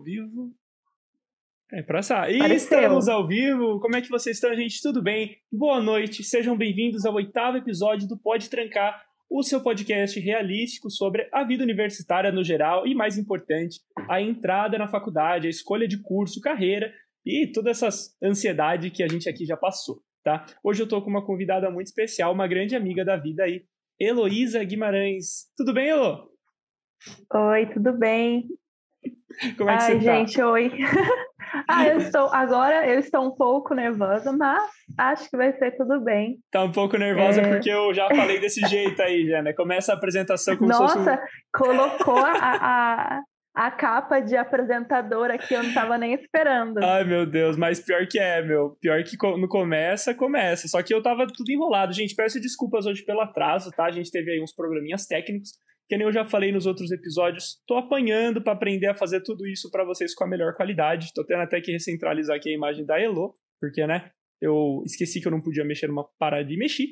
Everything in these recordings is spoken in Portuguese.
ao vivo. É pra essa. E estamos ao vivo. Como é que vocês estão, gente? Tudo bem? Boa noite. Sejam bem-vindos ao oitavo episódio do Pode Trancar, o seu podcast realístico sobre a vida universitária no geral e, mais importante, a entrada na faculdade, a escolha de curso, carreira e toda essa ansiedade que a gente aqui já passou, tá? Hoje eu tô com uma convidada muito especial, uma grande amiga da vida aí, Heloísa Guimarães. Tudo bem, Elo? Oi, tudo bem? Como é que Ai, você gente, tá? oi. ah, eu estou agora eu estou um pouco nervosa, mas acho que vai ser tudo bem. Tá um pouco nervosa É. porque eu já falei desse jeito aí, já, né? Começa a apresentação como se fosse um... Nossa, colocou a, a, a capa de apresentadora que eu não estava nem esperando. Ai, meu Deus, mas pior que é, meu. Pior que não começa, começa. Só que eu tava tudo enrolado. Gente, peço desculpas hoje pelo atraso, tá? A gente teve aí uns probleminhas técnicos. Que nem eu já falei nos outros episódios. Tô apanhando pra aprender a fazer tudo isso pra vocês com a melhor qualidade. Tô tendo até que recentralizar aqui a imagem da Elo, porque, né? Eu esqueci que eu não podia mexer numa parada de mexer.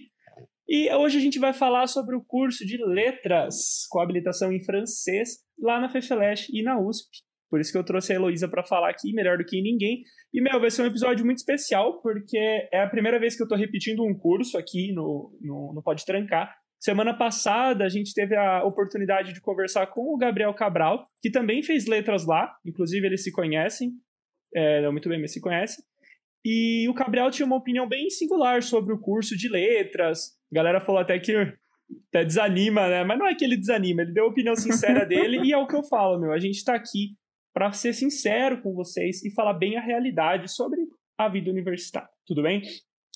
E hoje a gente vai falar sobre o curso de letras com habilitação em francês lá na FEFELESH e na USP. Por isso que eu trouxe a Heloísa para falar aqui, melhor do que ninguém. E, meu, vai ser um episódio muito especial, porque é a primeira vez que eu tô repetindo um curso aqui no, no, no Pode Trancar. Semana passada, a gente teve a oportunidade de conversar com o Gabriel Cabral, que também fez letras lá. Inclusive, eles se conhecem. É, não muito bem, mas se conhecem. E o Gabriel tinha uma opinião bem singular sobre o curso de letras. A galera falou até que até desanima, né? Mas não é que ele desanima, ele deu a opinião sincera dele e é o que eu falo, meu. A gente tá aqui para ser sincero com vocês e falar bem a realidade sobre a vida universitária, tudo bem?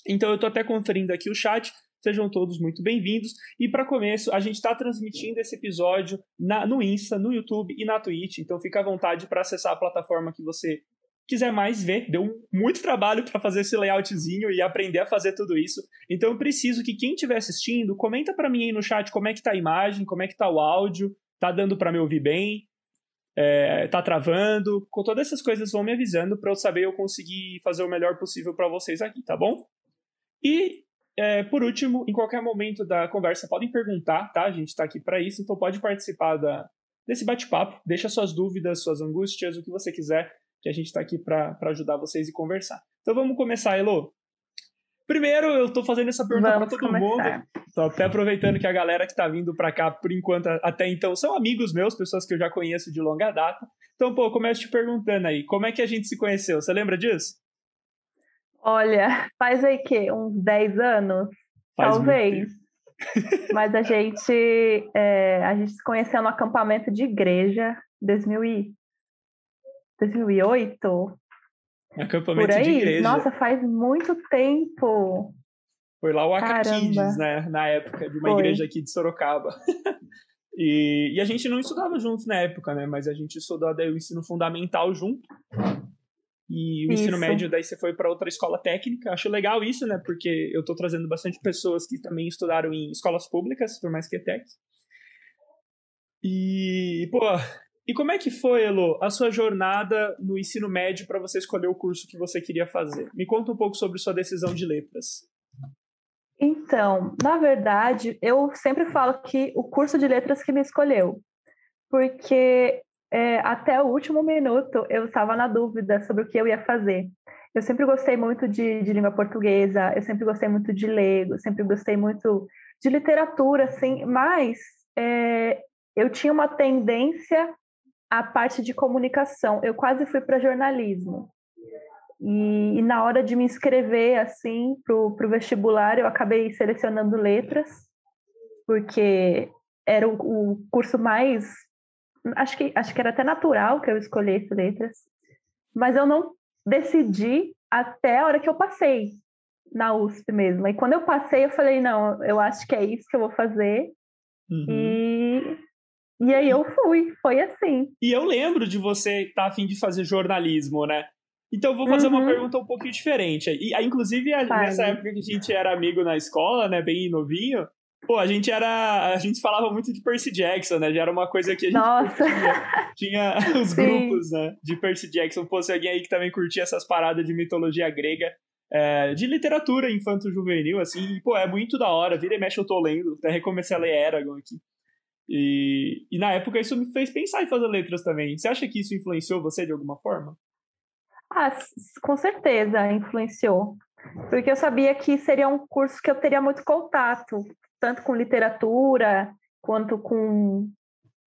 Então eu tô até conferindo aqui o chat. Sejam todos muito bem-vindos. E para começo, a gente está transmitindo esse episódio na- no Insta, no YouTube e na Twitch. Então fica à vontade para acessar a plataforma que você quiser mais ver. Deu muito trabalho para fazer esse layoutzinho e aprender a fazer tudo isso. Então eu preciso que quem estiver assistindo, comenta para mim aí no chat como é que tá a imagem, como é que tá o áudio, tá dando para me ouvir bem, é, tá travando, com todas essas coisas vão me avisando para eu saber eu conseguir fazer o melhor possível para vocês aqui, tá bom? E é, por último, em qualquer momento da conversa podem perguntar, tá? A gente tá aqui para isso, então pode participar da, desse bate-papo, deixa suas dúvidas, suas angústias, o que você quiser, que a gente tá aqui para ajudar vocês e conversar. Então vamos começar, Elo. Primeiro, eu tô fazendo essa pergunta para todo mundo. começar. Tô até aproveitando que a galera que tá vindo pra cá, por enquanto, até então, são amigos meus, pessoas que eu já conheço de longa data. Então, pô, eu começo te perguntando aí, como é que a gente se conheceu? Você lembra disso? Olha, faz aí que uns 10 anos, Faz talvez. Mas a gente é, a gente se conheceu no acampamento de igreja 2000 e 2008, Acampamento por de aí. igreja. Nossa, faz muito tempo. Foi lá o. Kids, né? Na época, de uma Foi. igreja aqui de Sorocaba. e, e a gente não estudava juntos na época, né? Mas a gente estudou daí o ensino fundamental junto. E o ensino Isso. médio, daí você foi para outra escola técnica. Acho legal isso, né? Porque eu tô trazendo bastante pessoas que também estudaram em escolas públicas, por mais que é tech. E, pô, e como é que foi, Elo, a sua jornada no ensino médio para você escolher o curso que você queria fazer? Me conta um pouco sobre sua decisão de letras. Então, na verdade, eu sempre falo que o curso de letras que me escolheu, porque é, até o último minuto eu estava na dúvida sobre o que eu ia fazer. Eu sempre gostei muito de, de língua portuguesa, eu sempre gostei muito de ler, eu sempre gostei muito de literatura, assim, mas é, eu tinha uma tendência à parte de comunicação. Eu quase fui para jornalismo. E, e na hora de me inscrever assim para o vestibular, eu acabei selecionando letras, porque era o, o curso mais. Acho que, acho que era até natural que eu escolhesse letras, mas eu não decidi até a hora que eu passei na USP mesmo. E quando eu passei, eu falei: não, eu acho que é isso que eu vou fazer. Uhum. E, e aí eu fui, foi assim. E eu lembro de você estar tá a fim de fazer jornalismo, né? Então eu vou fazer Uhum. uma pergunta um pouquinho diferente. E, inclusive, a- nessa época que a gente era amigo na escola, né? Bem novinho, pô, a gente era. A gente falava muito de Percy Jackson, né? Já era uma coisa que a gente Nossa, tinha os Sim. grupos, né? De Percy Jackson. Pô, se alguém aí que também curtia essas paradas de mitologia grega. é, de literatura infanto-juvenil, assim, e, pô, é muito da hora. Vira e mexe eu tô lendo, até recomecei a ler Eragon aqui. E, e na época isso me fez pensar em fazer letras também. Você acha que isso influenciou você de alguma forma? Ah, com certeza influenciou. Porque eu sabia que seria um curso que eu teria muito contato, tanto com literatura quanto com,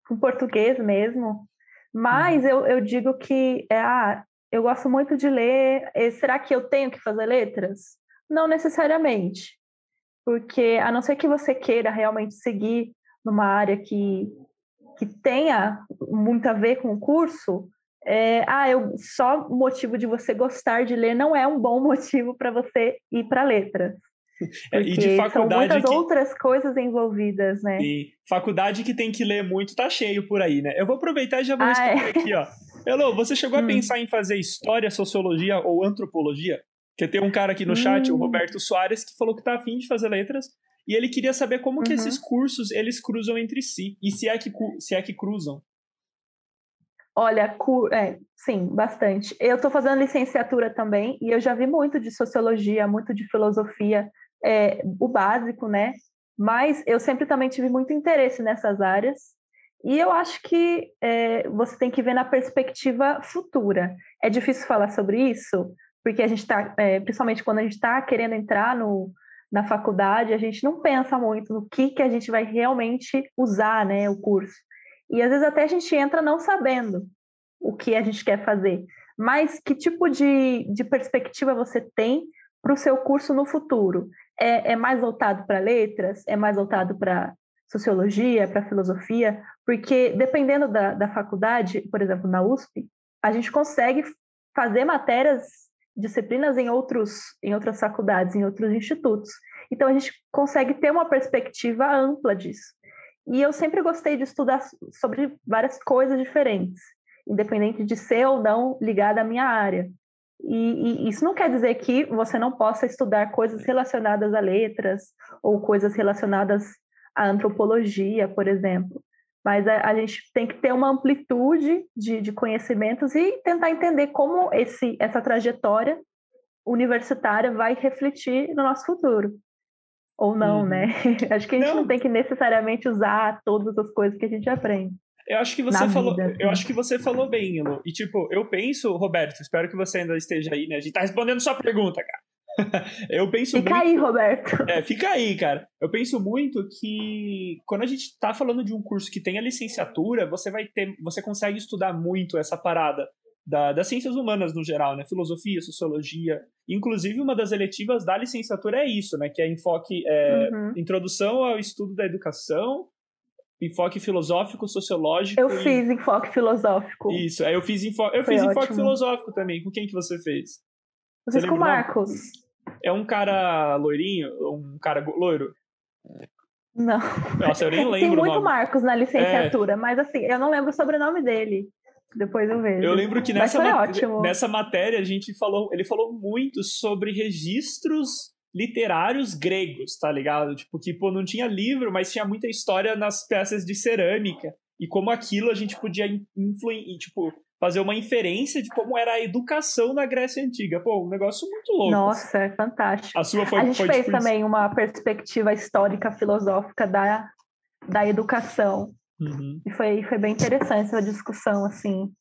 com português mesmo. Mas uhum. eu, eu digo que é, ah, eu gosto muito de ler. Será que eu tenho que fazer letras? Não necessariamente. Porque a não ser que você queira realmente seguir numa área que, que tenha muito a ver com o curso, é, ah, eu, só o motivo de você gostar de ler não é um bom motivo para você ir para letras. É, e de faculdade são muitas que... outras coisas envolvidas, né? E faculdade que tem que ler muito tá cheio por aí, né? Eu vou aproveitar e já vou ah, responder é. aqui, ó. Elô, você chegou hum. a pensar em fazer história, sociologia ou antropologia? Porque tem um cara aqui no chat, hum. o Roberto Soares, que falou que tá afim de fazer letras e ele queria saber como uhum. que esses cursos eles cruzam entre si e se é que, se é que cruzam. Olha, é, sim, bastante. Eu estou fazendo licenciatura também e eu já vi muito de sociologia, muito de filosofia, é, o básico, né? Mas eu sempre também tive muito interesse nessas áreas e eu acho que é, você tem que ver na perspectiva futura. É difícil falar sobre isso, porque a gente está, é, principalmente quando a gente está querendo entrar no, na faculdade, a gente não pensa muito no que, que a gente vai realmente usar, né, o curso. E às vezes até a gente entra não sabendo o que a gente quer fazer. Mas que tipo de, de perspectiva você tem para o seu curso no futuro? É, é mais voltado para letras? É mais voltado para sociologia, para filosofia? Porque dependendo da, da faculdade, por exemplo, na USP, a gente consegue fazer matérias, disciplinas em, outros, em outras faculdades, em outros institutos. Então a gente consegue ter uma perspectiva ampla disso. E eu sempre gostei de estudar sobre várias coisas diferentes, independente de ser ou não ligada à minha área. E, e, isso não quer dizer que você não possa estudar coisas relacionadas a letras ou coisas relacionadas à antropologia, por exemplo. Mas a, a gente tem que ter uma amplitude de, de conhecimentos e tentar entender como esse, essa trajetória universitária vai refletir no nosso futuro ou não, uhum. né? Acho que a gente não. não. tem que necessariamente usar todas as coisas que a gente aprende. Eu acho que você falou, vida, eu assim. acho que você falou bem, Elo. E tipo, eu penso, Roberto, espero que você ainda esteja aí, né? A gente tá respondendo sua pergunta, cara. eu penso fica muito... aí, Roberto. É, fica aí, cara. Eu penso muito que quando a gente tá falando de um curso que tem a licenciatura, você vai ter, você consegue estudar muito essa parada da, das ciências humanas no geral, né? Filosofia, sociologia. Inclusive, uma das eletivas da licenciatura é isso, né? Que é enfoque, é, uhum. introdução ao estudo da educação, enfoque filosófico, sociológico. Eu e... fiz enfoque filosófico. Isso, aí eu fiz, info... eu fiz enfoque filosófico também. Com quem que você fez? Você fiz com o Marcos. É um cara loirinho? Um cara loiro? Não. Nossa, eu nem lembro. Tem muito Marcos na licenciatura, é... mas assim, eu não lembro o sobrenome dele. Depois eu vejo. Eu lembro que nessa, mat nessa matéria a gente falou, ele falou muito sobre registros literários gregos, tá ligado? Tipo, que pô, não tinha livro, mas tinha muita história nas peças de cerâmica. E como aquilo a gente podia influir, tipo, fazer uma inferência de como era a educação na Grécia Antiga. Pô, um negócio muito louco. Nossa, é fantástico. A sua foi A gente foi, fez também uma perspectiva histórica, filosófica da, da educação. Uhum. E foi, foi bem interessante essa discussão, assim.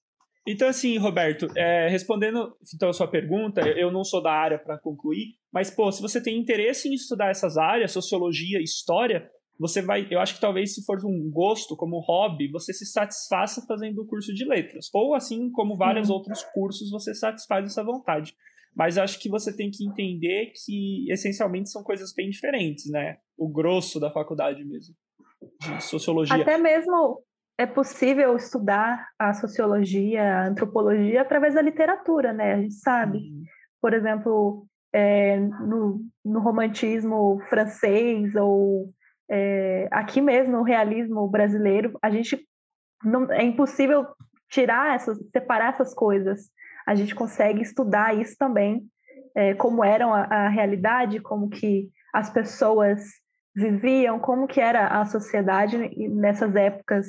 Então, assim, Roberto, é, respondendo então a sua pergunta, eu não sou da área para concluir, mas, pô, se você tem interesse em estudar essas áreas, sociologia, história, você vai, eu acho que talvez se for um gosto, como hobby, você se satisfaça fazendo o curso de letras. Ou assim como vários uhum. outros cursos, você satisfaz essa vontade. Mas acho que você tem que entender que essencialmente são coisas bem diferentes, né? O grosso da faculdade mesmo de sociologia. Até mesmo é possível estudar a sociologia, a antropologia através da literatura, né? A gente sabe. Uhum. Por exemplo, é, no, no, romantismo francês ou é, aqui mesmo no realismo brasileiro, a gente não é impossível tirar essas, separar essas coisas. A gente consegue estudar isso também, é, como eram a, a realidade, como que as pessoas viviam, como que era a sociedade nessas épocas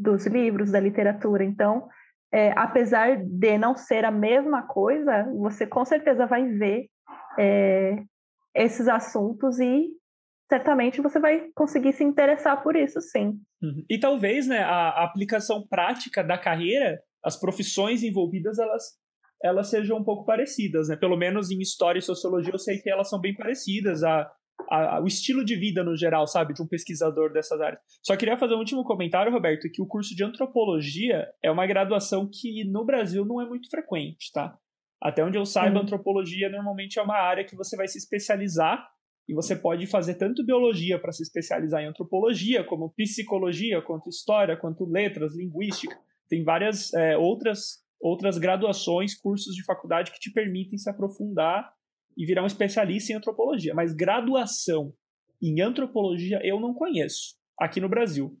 dos livros, da literatura. Então, é, apesar de não ser a mesma coisa, você com certeza vai ver é, esses assuntos e certamente você vai conseguir se interessar por isso, sim. Uhum. E talvez, né, a, a, aplicação prática da carreira, as profissões envolvidas, elas, elas sejam um pouco parecidas, né? Pelo menos em história e sociologia eu sei que elas são bem parecidas. A, a, o estilo de vida no geral, sabe, de um pesquisador dessas áreas. Só queria fazer um último comentário, Roberto, que o curso de antropologia é uma graduação que no Brasil não é muito frequente, tá? Até onde eu saiba, uhum. antropologia normalmente é uma área que você vai se especializar e você pode fazer tanto biologia para se especializar em antropologia, como psicologia, quanto história, quanto letras, linguística. Tem várias é, outras, outras graduações, cursos de faculdade que te permitem se aprofundar e virar um especialista em antropologia. Mas graduação em antropologia eu não conheço aqui no Brasil.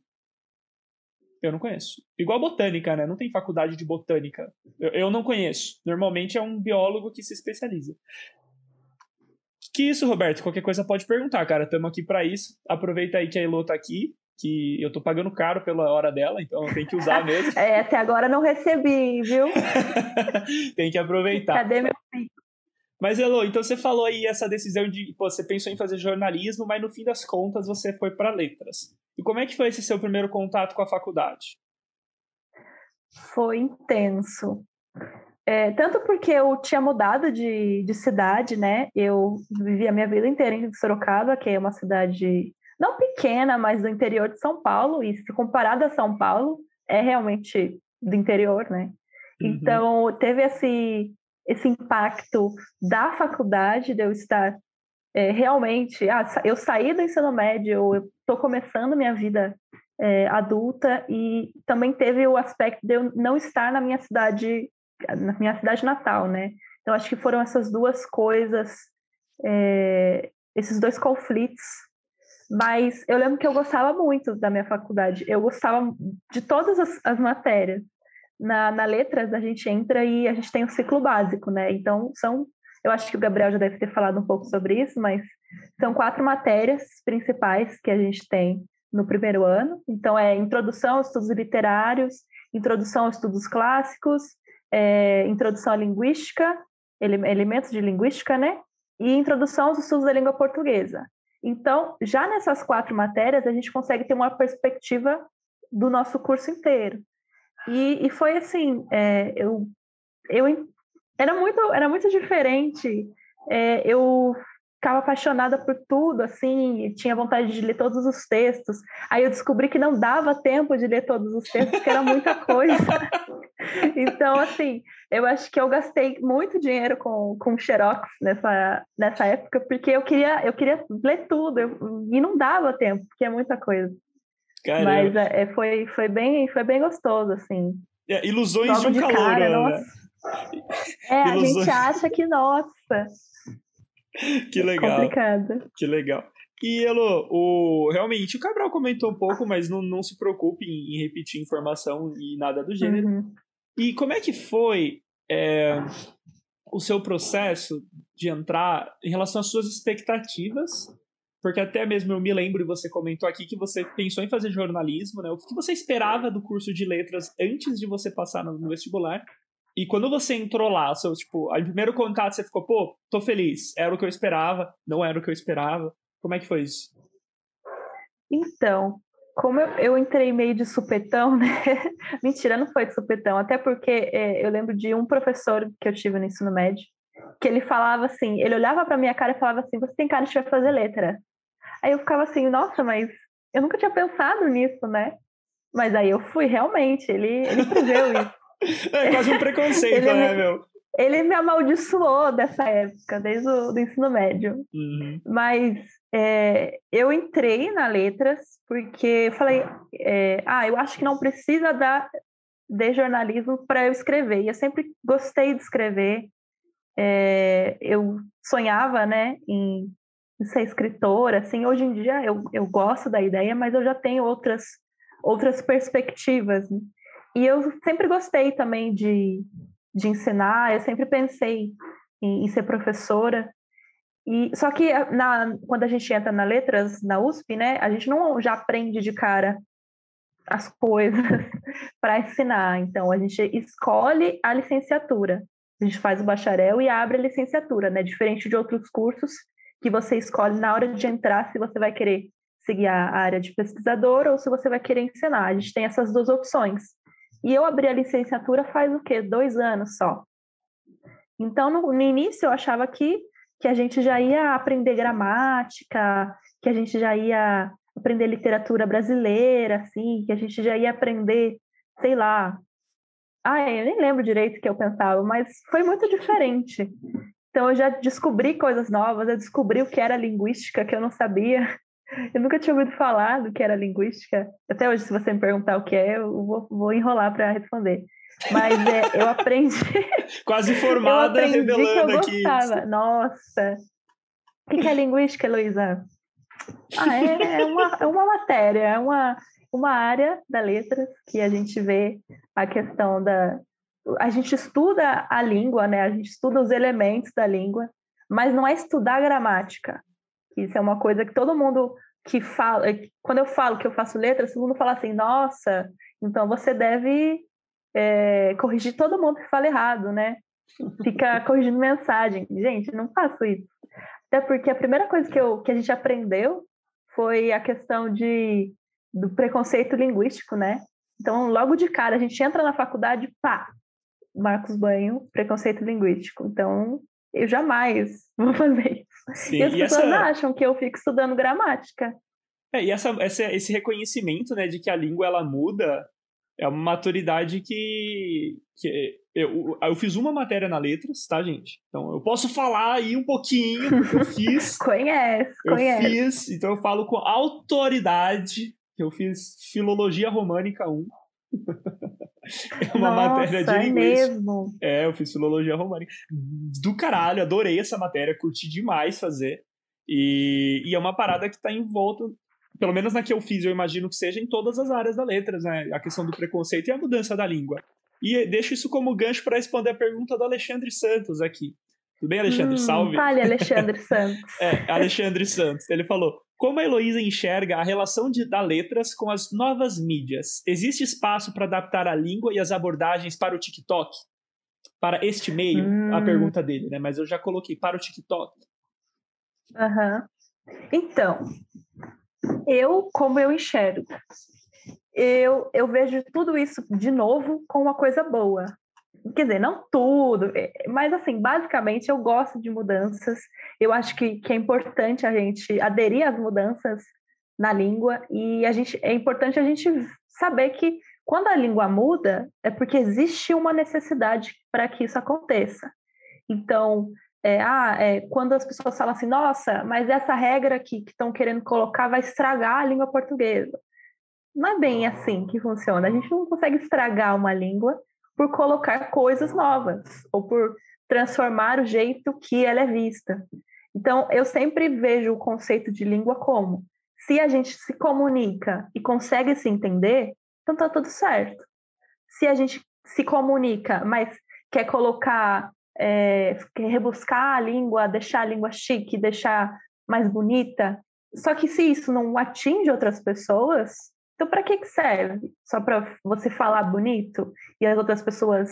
Eu não conheço. Igual botânica, né? Não tem faculdade de botânica. Eu, eu não conheço. Normalmente é um biólogo que se especializa. Que isso, Roberto? Qualquer coisa pode perguntar, cara. Estamos aqui para isso. Aproveita aí que a Elô tá aqui, que eu tô pagando caro pela hora dela, então tem que usar mesmo. é, até agora não recebi, viu? tem que aproveitar. Cadê meu? Mas, Elô, então você falou aí essa decisão de, pô, você pensou em fazer jornalismo, mas no fim das contas você foi para letras. E como é que foi esse seu primeiro contato com a faculdade? Foi intenso. É, tanto porque eu tinha mudado de, de cidade, né? Eu vivi a minha vida inteira em Sorocaba, que é uma cidade não pequena, mas do interior de São Paulo, e se comparado a São Paulo, é realmente do interior, né? Uhum. Então, teve esse, esse impacto da faculdade, de eu estar é, realmente. Ah, eu saí do ensino médio, eu estou começando minha vida é, adulta, e também teve o aspecto de eu não estar na minha cidade, na minha cidade natal, né? Então, acho que foram essas duas coisas, é, esses dois conflitos. Mas eu lembro que eu gostava muito da minha faculdade, eu gostava de todas as, as matérias na, na letras a gente entra e a gente tem o um ciclo básico, né? Então são, eu acho que o Gabriel já deve ter falado um pouco sobre isso, mas são quatro matérias principais que a gente tem no primeiro ano. Então é introdução aos estudos literários, introdução aos estudos clássicos, é, introdução à linguística, ele, elementos de linguística, né? E introdução aos estudos da língua portuguesa. Então, já nessas quatro matérias, a gente consegue ter uma perspectiva do nosso curso inteiro. E, e foi assim, é, eu, eu era muito, era muito diferente. É, eu ficava apaixonada por tudo, assim, tinha vontade de ler todos os textos. Aí eu descobri que não dava tempo de ler todos os textos, porque era muita coisa. então, assim, eu acho que eu gastei muito dinheiro com, com Xerox nessa, nessa época, porque eu queria, eu queria ler tudo, eu, e não dava tempo, porque é muita coisa. Caramba. Mas é, é, foi, foi, bem, foi bem gostoso, assim. É, ilusões Logo de um de calor, cara, né? É, ilusões... a gente acha que, nossa. Que legal. Complicado. Que legal. E, Elo, o, realmente, o Cabral comentou um pouco, mas não, não se preocupe em, em repetir informação e nada do gênero. Uhum. E como é que foi é, o seu processo de entrar em relação às suas expectativas porque até mesmo eu me lembro, e você comentou aqui, que você pensou em fazer jornalismo, né? O que você esperava do curso de letras antes de você passar no, vestibular? E quando você entrou lá, seu, tipo, aí primeiro contato você ficou, pô, tô feliz, era o que eu esperava, não era o que eu esperava. Como é que foi isso? Então, como eu, eu entrei meio de supetão, né? Mentira, não foi de supetão, até porque é, eu lembro de um professor que eu tive no ensino médio, que ele falava assim, ele olhava para minha cara e falava assim, você tem cara de fazer letra. Aí eu ficava assim, nossa, mas eu nunca tinha pensado nisso, né? Mas aí eu fui, realmente, ele, ele preveu isso. É quase um preconceito, né, me, meu? Ele me amaldiçoou dessa época, desde o do ensino médio. Uhum. Mas é, eu entrei na letras porque eu falei, é, ah, eu acho que não precisa dar de jornalismo para eu escrever. E eu sempre gostei de escrever. É, eu sonhava, né, em ser escritora, assim, hoje em dia eu, eu gosto da ideia, mas eu já tenho outras, outras perspectivas. Né? E eu sempre gostei também de, de ensinar, eu sempre pensei em, em ser professora. E, só que na, quando a gente entra na letras, na USP, né, a gente não já aprende de cara as coisas para ensinar. Então, a gente escolhe a licenciatura. A gente faz o bacharel e abre a licenciatura, né? Diferente de outros cursos que você escolhe na hora de entrar se você vai querer seguir a área de pesquisador ou se você vai querer ensinar. A gente tem essas duas opções. E eu abri a licenciatura faz o quê? Dois anos só. Então, no, no início, eu achava que, que a gente já ia aprender gramática, que a gente já ia aprender literatura brasileira, assim, que a gente já ia aprender, sei lá. Ah, eu nem lembro direito o que eu pensava, mas foi muito diferente. Então, eu já descobri coisas novas, eu descobri o que era linguística, que eu não sabia. Eu nunca tinha ouvido falar do que era linguística. Até hoje, se você me perguntar o que é, eu vou, vou enrolar para responder. Mas é, eu aprendi. Quase formada, revelando aqui. Nossa! O que é linguística, Luísa? Ah, é, é, uma, é uma matéria, é uma, uma área da letras que a gente vê a questão da. A gente estuda a língua, né? A gente estuda os elementos da língua, mas não é estudar a gramática. Isso é uma coisa que todo mundo que fala. Quando eu falo que eu faço letras, todo mundo fala assim: nossa, então você deve é, corrigir todo mundo que fala errado, né? Fica corrigindo mensagem. Gente, não faço isso. Até porque a primeira coisa que, eu, que a gente aprendeu foi a questão de, do preconceito linguístico, né? Então, logo de cara, a gente entra na faculdade, pá, Marcos Banho, preconceito linguístico. Então, eu jamais vou fazer isso. Sim, e as e pessoas essa... acham que eu fico estudando gramática. É, e essa, essa, esse reconhecimento, né, de que a língua ela muda, é uma maturidade que, que eu, eu fiz uma matéria na letras, tá, gente? Então eu posso falar aí um pouquinho, porque eu fiz. conhece, eu conhece. fiz, então eu falo com autoridade que eu fiz Filologia Românica 1. é uma Nossa, matéria de inglês. É mesmo? É, eu fiz Filologia Românica. Do caralho, adorei essa matéria, curti demais fazer. E, e é uma parada que tá em volta pelo menos na que eu fiz, eu imagino que seja em todas as áreas da letras, né? A questão do preconceito e a mudança da língua. E deixo isso como gancho para responder a pergunta do Alexandre Santos aqui. Tudo bem, Alexandre? Hum, Salve. Fale, Alexandre Santos. é, Alexandre Santos. Ele falou: Como a Heloísa enxerga a relação de, da letras com as novas mídias? Existe espaço para adaptar a língua e as abordagens para o TikTok? Para este meio? Hum. A pergunta dele, né? Mas eu já coloquei para o TikTok. Uhum. Então, eu, como eu enxergo, eu, eu vejo tudo isso de novo com uma coisa boa. Quer dizer, não tudo, é, mas assim, basicamente eu gosto de mudanças. Eu acho que, que é importante a gente aderir às mudanças na língua e a gente, é importante a gente saber que quando a língua muda é porque existe uma necessidade para que isso aconteça. Então, é, ah, é, quando as pessoas falam assim, nossa, mas essa regra aqui que estão querendo colocar vai estragar a língua portuguesa. Não é bem assim que funciona. A gente não consegue estragar uma língua por colocar coisas novas ou por transformar o jeito que ela é vista. Então, eu sempre vejo o conceito de língua como se a gente se comunica e consegue se entender, então tá tudo certo. Se a gente se comunica, mas quer colocar é, rebuscar a língua, deixar a língua chique, deixar mais bonita. Só que se isso não atinge outras pessoas, então para que, que serve? Só para você falar bonito e as outras pessoas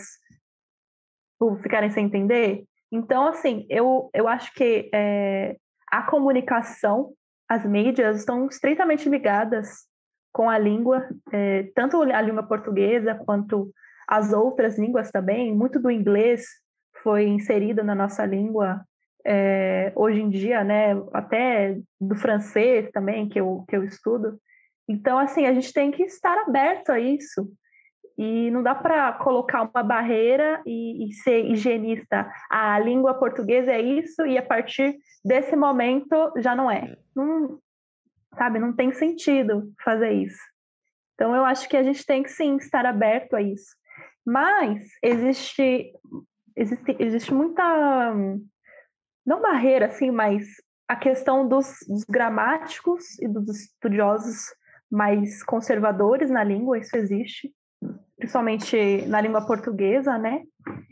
ficarem sem entender? Então, assim, eu, eu acho que é, a comunicação, as mídias estão estreitamente ligadas com a língua, é, tanto a língua portuguesa quanto as outras línguas também, muito do inglês foi inserida na nossa língua é, hoje em dia, né? Até do francês também, que eu, que eu estudo. Então, assim, a gente tem que estar aberto a isso. E não dá para colocar uma barreira e, e, ser higienista. A língua portuguesa é isso, e a partir desse momento já não é. Não, sabe, não tem sentido fazer isso. Então, eu acho que a gente tem que sim estar aberto a isso. Mas existe existe, existe muita, não barreira, assim, mas a questão dos, dos gramáticos e dos estudiosos mais conservadores na língua, isso existe, principalmente na língua portuguesa, né?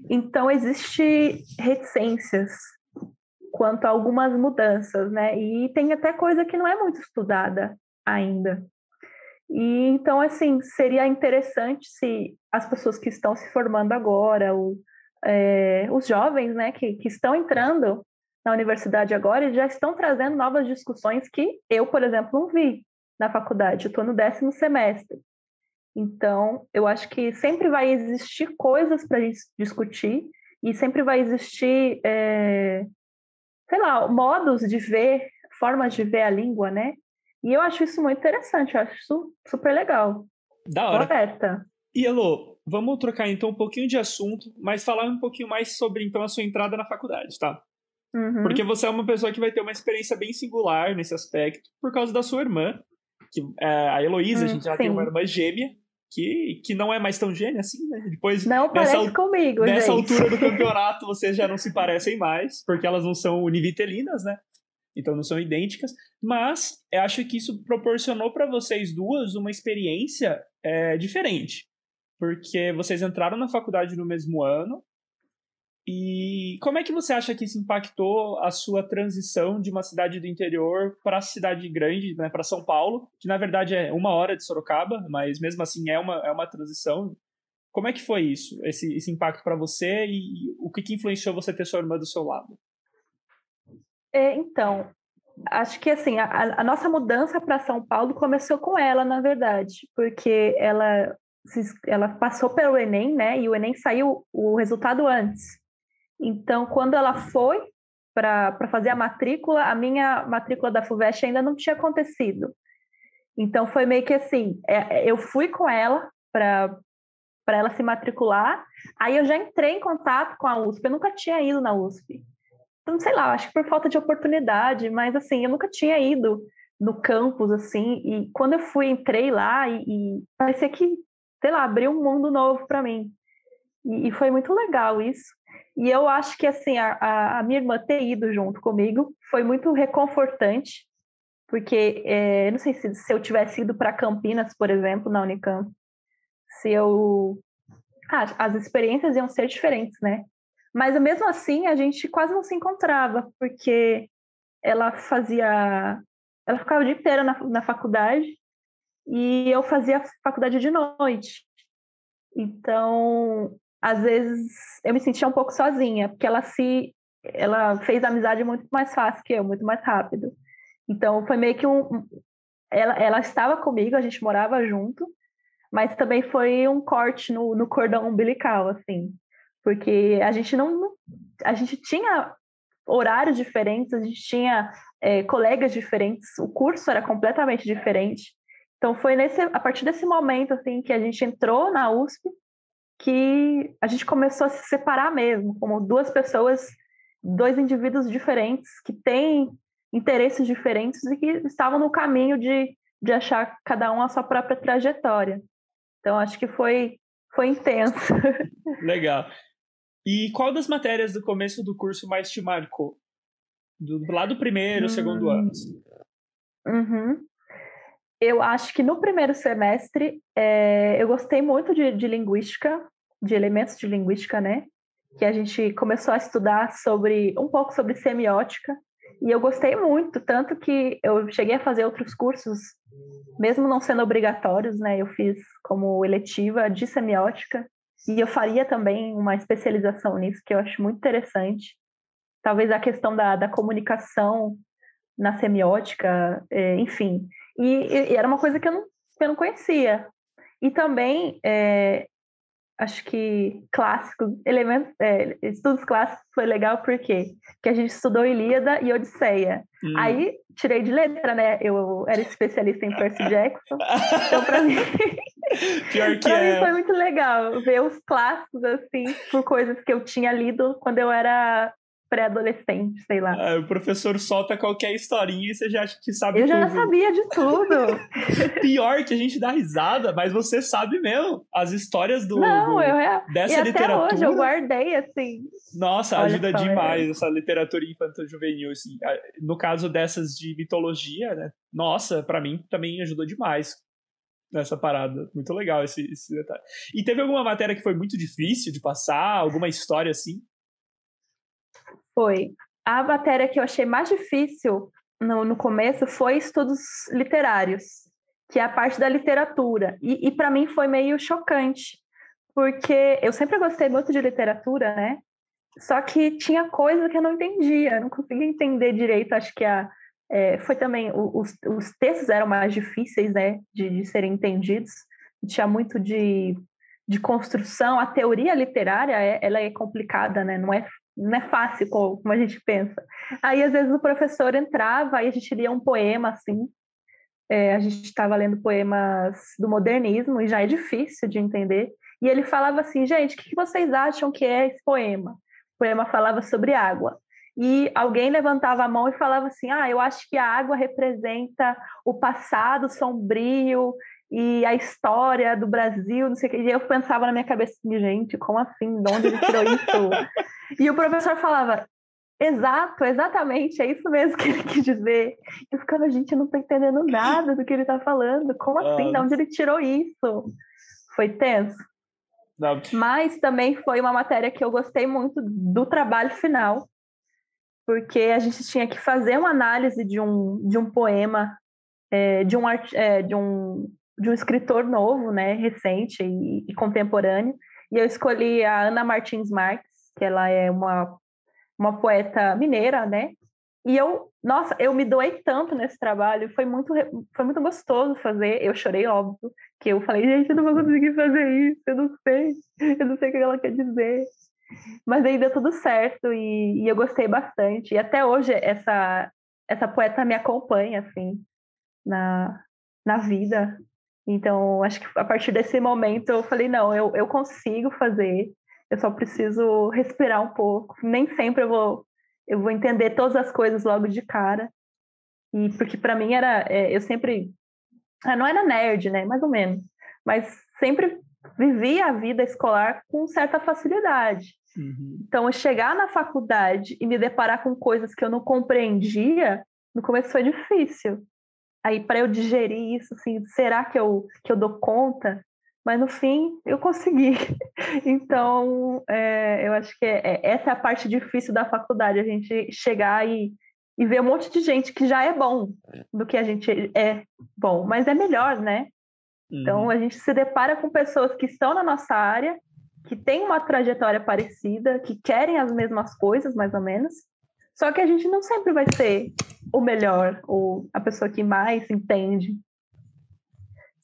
Então, existe reticências quanto a algumas mudanças, né? E tem até coisa que não é muito estudada ainda. E então, assim, seria interessante se as pessoas que estão se formando agora, ou é, os jovens né, que, que estão entrando na universidade agora já estão trazendo novas discussões que eu, por exemplo, não vi na faculdade. Eu estou no décimo semestre. Então, eu acho que sempre vai existir coisas para discutir e sempre vai existir, é, sei lá, modos de ver, formas de ver a língua, né? E eu acho isso muito interessante, eu acho isso super legal. Da hora. Correta. E Elô, vamos trocar então um pouquinho de assunto, mas falar um pouquinho mais sobre então a sua entrada na faculdade, tá? Uhum. Porque você é uma pessoa que vai ter uma experiência bem singular nesse aspecto, por causa da sua irmã, que é, a Heloísa, a Hum, gente já sim. tem uma irmã gêmea, que, que não é mais tão gêmea assim, né? Depois, Não nessa, parece comigo, nessa gente. altura do campeonato, vocês já não se parecem mais, porque elas não são univitelinas, né? Então não são idênticas. Mas eu acho que isso proporcionou para vocês duas uma experiência é, diferente. Porque vocês entraram na faculdade no mesmo ano. E como é que você acha que isso impactou a sua transição de uma cidade do interior para a cidade grande, né, para São Paulo, que na verdade é uma hora de Sorocaba, mas mesmo assim é uma, é uma transição. Como é que foi isso, esse, esse impacto para você e o que, que influenciou você ter sua irmã do seu lado? É, então, acho que assim, a, a nossa mudança para São Paulo começou com ela, na verdade, porque ela, ela passou pelo Enem, né? E o Enem saiu o resultado antes. Então, quando ela foi para fazer a matrícula, a minha matrícula da FUVEST ainda não tinha acontecido. Então, foi meio que assim: é, é, eu fui com ela para ela se matricular, aí eu já entrei em contato com a USP, eu nunca tinha ido na USP não sei lá, acho que por falta de oportunidade, mas assim, eu nunca tinha ido no campus, assim, e quando eu fui, entrei lá e, e parecia que, sei lá, abriu um mundo novo para mim. E, e foi muito legal isso. E eu acho que, assim, a, a, minha irmã ter ido junto comigo foi muito reconfortante, porque é, não sei se, se eu tivesse ido para Campinas, por exemplo, na Unicamp, se eu. Ah, as experiências iam ser diferentes, né? Mas mesmo assim, a gente quase não se encontrava, porque ela fazia. Ela ficava o dia inteiro na, na faculdade e eu fazia faculdade de noite. Então, às vezes, eu me sentia um pouco sozinha, porque ela se. Ela fez amizade muito mais fácil que eu, muito mais rápido. Então, foi meio que um. Ela, ela estava comigo, a gente morava junto, mas também foi um corte no, no cordão umbilical, assim porque a gente não a gente tinha horários diferentes a gente tinha é, colegas diferentes o curso era completamente diferente então foi nesse a partir desse momento assim que a gente entrou na USP que a gente começou a se separar mesmo como duas pessoas dois indivíduos diferentes que têm interesses diferentes e que estavam no caminho de, de achar cada um a sua própria trajetória então acho que foi foi intenso Legal. E qual das matérias do começo do curso mais te marcou? Do, lá do primeiro, Hum. segundo ano. Uhum. Eu acho que no primeiro semestre é, eu gostei muito de, de linguística, de elementos de linguística, né? Que a gente começou a estudar sobre um pouco sobre semiótica e eu gostei muito, tanto que eu cheguei a fazer outros cursos, mesmo não sendo obrigatórios, né? Eu fiz como eletiva de semiótica e eu faria também uma especialização nisso, que eu acho muito interessante. Talvez a questão da, da comunicação na semiótica, é, enfim. E, e, era uma coisa que eu não, que eu não conhecia. E também, é, acho que clássico, elementos, é, estudos clássicos foi legal porque que a gente estudou Ilíada e Odisseia. Hum. Aí tirei de letra, né? Eu era especialista em Percy Jackson. Então, para mim, Pior que é. mim foi muito legal ver os clássicos, assim, por coisas que eu tinha lido quando eu era pré-adolescente, sei lá. Ah, o professor solta qualquer historinha e você já acha que sabe Eu já tudo. sabia de tudo. Pior que a gente dá risada, mas você sabe mesmo. As histórias do, Não, do- eu é. dessa e até literatura. hoje eu guardei, assim. Nossa, Olha ajuda só, demais essa literatura infanto-juvenil, assim. Ah, No caso dessas de mitologia, né? Nossa, pra mim também ajudou demais nessa parada. Muito legal esse, esse detalhe. E teve alguma matéria que foi muito difícil de passar? Alguma história assim? Foi. A matéria que eu achei mais difícil no, no começo foi estudos literários, que é a parte da literatura. E, e para mim foi meio chocante, porque eu sempre gostei muito de literatura, né? Só que tinha coisa que eu não entendia, não conseguia entender direito. Acho que a, é, foi também os, os textos eram mais difíceis, né, de, de serem entendidos. Tinha muito de, de construção. A teoria literária é, ela é complicada, né? Não é não é fácil como, a gente pensa. Aí às vezes o professor entrava e a gente lia um poema assim. É, a gente estava lendo poemas do modernismo e já é difícil de entender. E ele falava assim, gente, o que vocês acham que é esse poema? O poema falava sobre água. E alguém levantava a mão e falava assim: Ah, eu acho que a água representa o passado sombrio e a história do Brasil, não sei o que. E eu pensava na minha cabeça assim, gente, como assim? De onde ele tirou isso? e o professor falava: Exato, exatamente, é isso mesmo que ele quis dizer. E eu ficava, gente, eu não estou entendendo nada do que ele está falando. Como assim? De onde ele tirou isso? Foi tenso. Não. Mas também foi uma matéria que eu gostei muito do trabalho final, porque a gente tinha que fazer uma análise de um, de um poema, é, de, um, é, de, um, de um escritor novo, né, recente e, e, contemporâneo, e eu escolhi a Ana Martins Marques, que ela é uma, uma poeta mineira, né, e eu, nossa, eu me doei tanto nesse trabalho, foi muito, foi muito gostoso fazer. Eu chorei, óbvio, que eu falei, gente, eu não vou conseguir fazer isso, eu não sei, eu não sei o que ela quer dizer. Mas aí deu tudo certo e, e eu gostei bastante. E até hoje essa, essa poeta me acompanha, assim, na, na vida. Então, acho que a partir desse momento eu falei, não, eu, eu consigo fazer, eu só preciso respirar um pouco. Nem sempre eu vou eu vou entender todas as coisas logo de cara. E porque para mim era, é, eu sempre, ah, não era nerd, né, mais ou menos, mas sempre vivi a vida escolar com certa facilidade. Uhum. Então, chegar na faculdade e me deparar com coisas que eu não compreendia, no começo foi difícil. Aí, para eu digerir isso, assim, será que eu, que eu dou conta? mas no fim eu consegui. Então, é, eu acho que é, é, essa é a parte difícil da faculdade, a gente chegar e, e ver um monte de gente que já é bom do que a gente é bom, mas é melhor, né? Então, uhum. a gente se depara com pessoas que estão na nossa área, que têm uma trajetória parecida, que querem as mesmas coisas, mais ou menos, só que a gente não sempre vai ser o melhor, ou a pessoa que mais entende.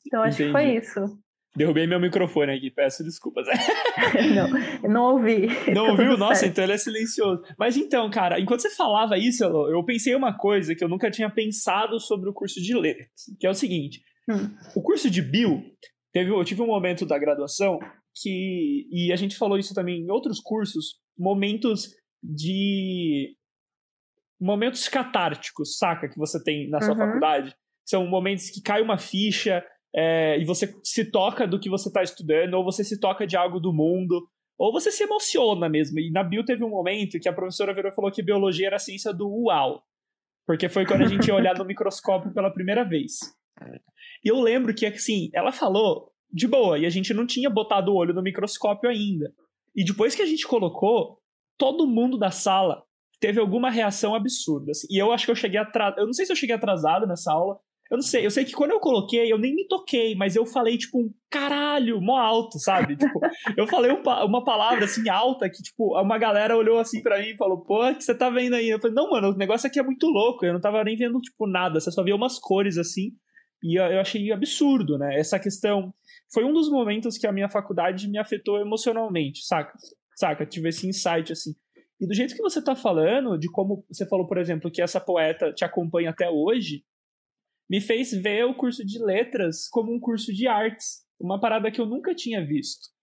Então, acho Entendi. que foi isso. Derrubei meu microfone aqui, peço desculpas. não, não ouvi. Não ouviu? Nossa, certo. então ele é silencioso. Mas então, cara, enquanto você falava isso, eu pensei uma coisa que eu nunca tinha pensado sobre o curso de letras, que é o seguinte: hum. o curso de Bio, teve, eu tive um momento da graduação que, e a gente falou isso também em outros cursos, momentos de. Momentos catárticos, saca? Que você tem na sua uhum. faculdade. São momentos que cai uma ficha é, e você se toca do que você está estudando, ou você se toca de algo do mundo, ou você se emociona mesmo. E na bio teve um momento que a professora virou e falou que biologia era a ciência do uau. Porque foi quando a gente ia olhar no microscópio pela primeira vez. E eu lembro que, assim, ela falou de boa, e a gente não tinha botado o olho no microscópio ainda. E depois que a gente colocou, todo mundo da sala teve alguma reação absurda. Assim. E eu acho que eu cheguei atrasado. Eu não sei se eu cheguei atrasado nessa aula, eu não sei, eu sei que quando eu coloquei, eu nem me toquei, mas eu falei, tipo, um caralho, mó alto, sabe? tipo, eu falei um, uma palavra assim alta que, tipo, uma galera olhou assim para mim e falou, pô, o que você tá vendo aí? Eu falei, não, mano, o negócio aqui é muito louco, eu não tava nem vendo, tipo, nada, você só via umas cores assim, e eu, eu achei absurdo, né? Essa questão. Foi um dos momentos que a minha faculdade me afetou emocionalmente, saca? Saca? Tive esse insight assim. E do jeito que você tá falando, de como você falou, por exemplo, que essa poeta te acompanha até hoje, me fez ver o curso de letras como um curso de artes, uma parada que eu nunca tinha visto.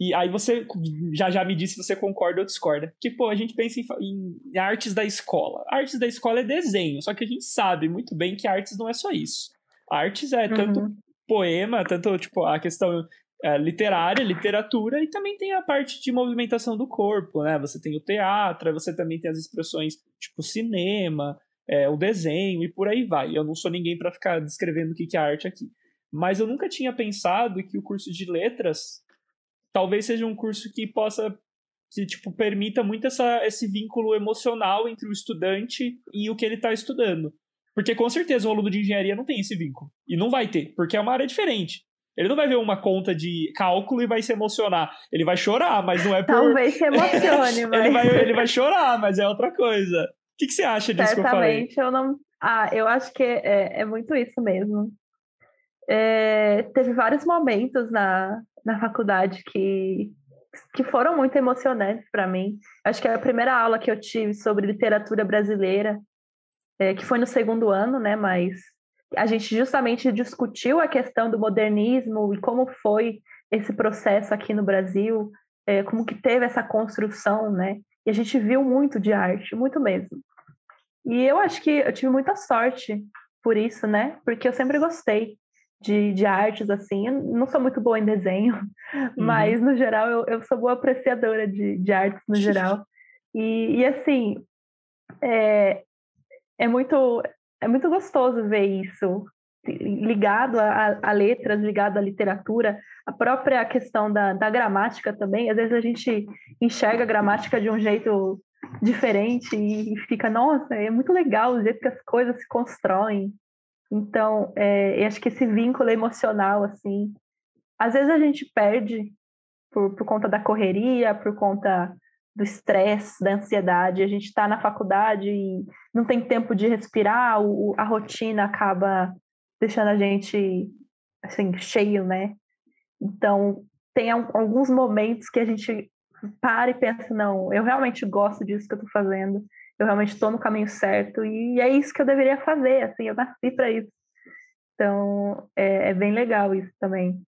E aí você já já me disse se você concorda ou discorda. Que, pô, a gente pensa em, em, artes da escola. Artes da escola é desenho, só que a gente sabe muito bem que artes não é só isso. Artes é tanto uhum. poema, tanto, tipo, a questão é, literária, literatura, e também tem a parte de movimentação do corpo, né? Você tem o teatro, você também tem as expressões, tipo, cinema, é, o desenho e por aí vai. Eu não sou ninguém para ficar descrevendo o que é arte aqui. Mas eu nunca tinha pensado que o curso de letras talvez seja um curso que possa que tipo permita muito essa, esse vínculo emocional entre o estudante e o que ele está estudando. Porque com certeza o aluno de engenharia não tem esse vínculo. E não vai ter, porque é uma área diferente. Ele não vai ver uma conta de cálculo e vai se emocionar. Ele vai chorar, mas não é por. Talvez se emocione, mas. ele, vai, ele vai chorar, mas é outra coisa. O que, que você acha disso Certamente que eu falei? eu não. Ah, eu acho que é, é muito isso mesmo. É, teve vários momentos na, na faculdade que, que foram muito emocionantes para mim. Acho que a primeira aula que eu tive sobre literatura brasileira, é, que foi no segundo ano, né? Mas a gente justamente discutiu a questão do modernismo e como foi esse processo aqui no Brasil, é, como que teve essa construção, né? E a gente viu muito de arte, muito mesmo. E eu acho que eu tive muita sorte por isso, né? Porque eu sempre gostei de, de artes, assim. Eu não sou muito boa em desenho, uhum. mas no geral eu, eu sou boa apreciadora de, de artes no geral. E, e assim, é, é muito é muito gostoso ver isso ligado a, a, letras, ligado à literatura, a própria questão da, da gramática também. Às vezes a gente enxerga a gramática de um jeito diferente e fica, nossa, é muito legal o jeito que as coisas se constroem. Então, é, eu acho que esse vínculo emocional, assim, às vezes a gente perde por, por conta da correria, por conta do estresse, da ansiedade. A gente está na faculdade e não tem tempo de respirar, o, a rotina acaba deixando a gente assim cheio, né? Então tem alguns momentos que a gente para e pensa não, eu realmente gosto disso que eu estou fazendo, eu realmente estou no caminho certo e é isso que eu deveria fazer, assim, eu nasci para isso. Então é, é bem legal isso também.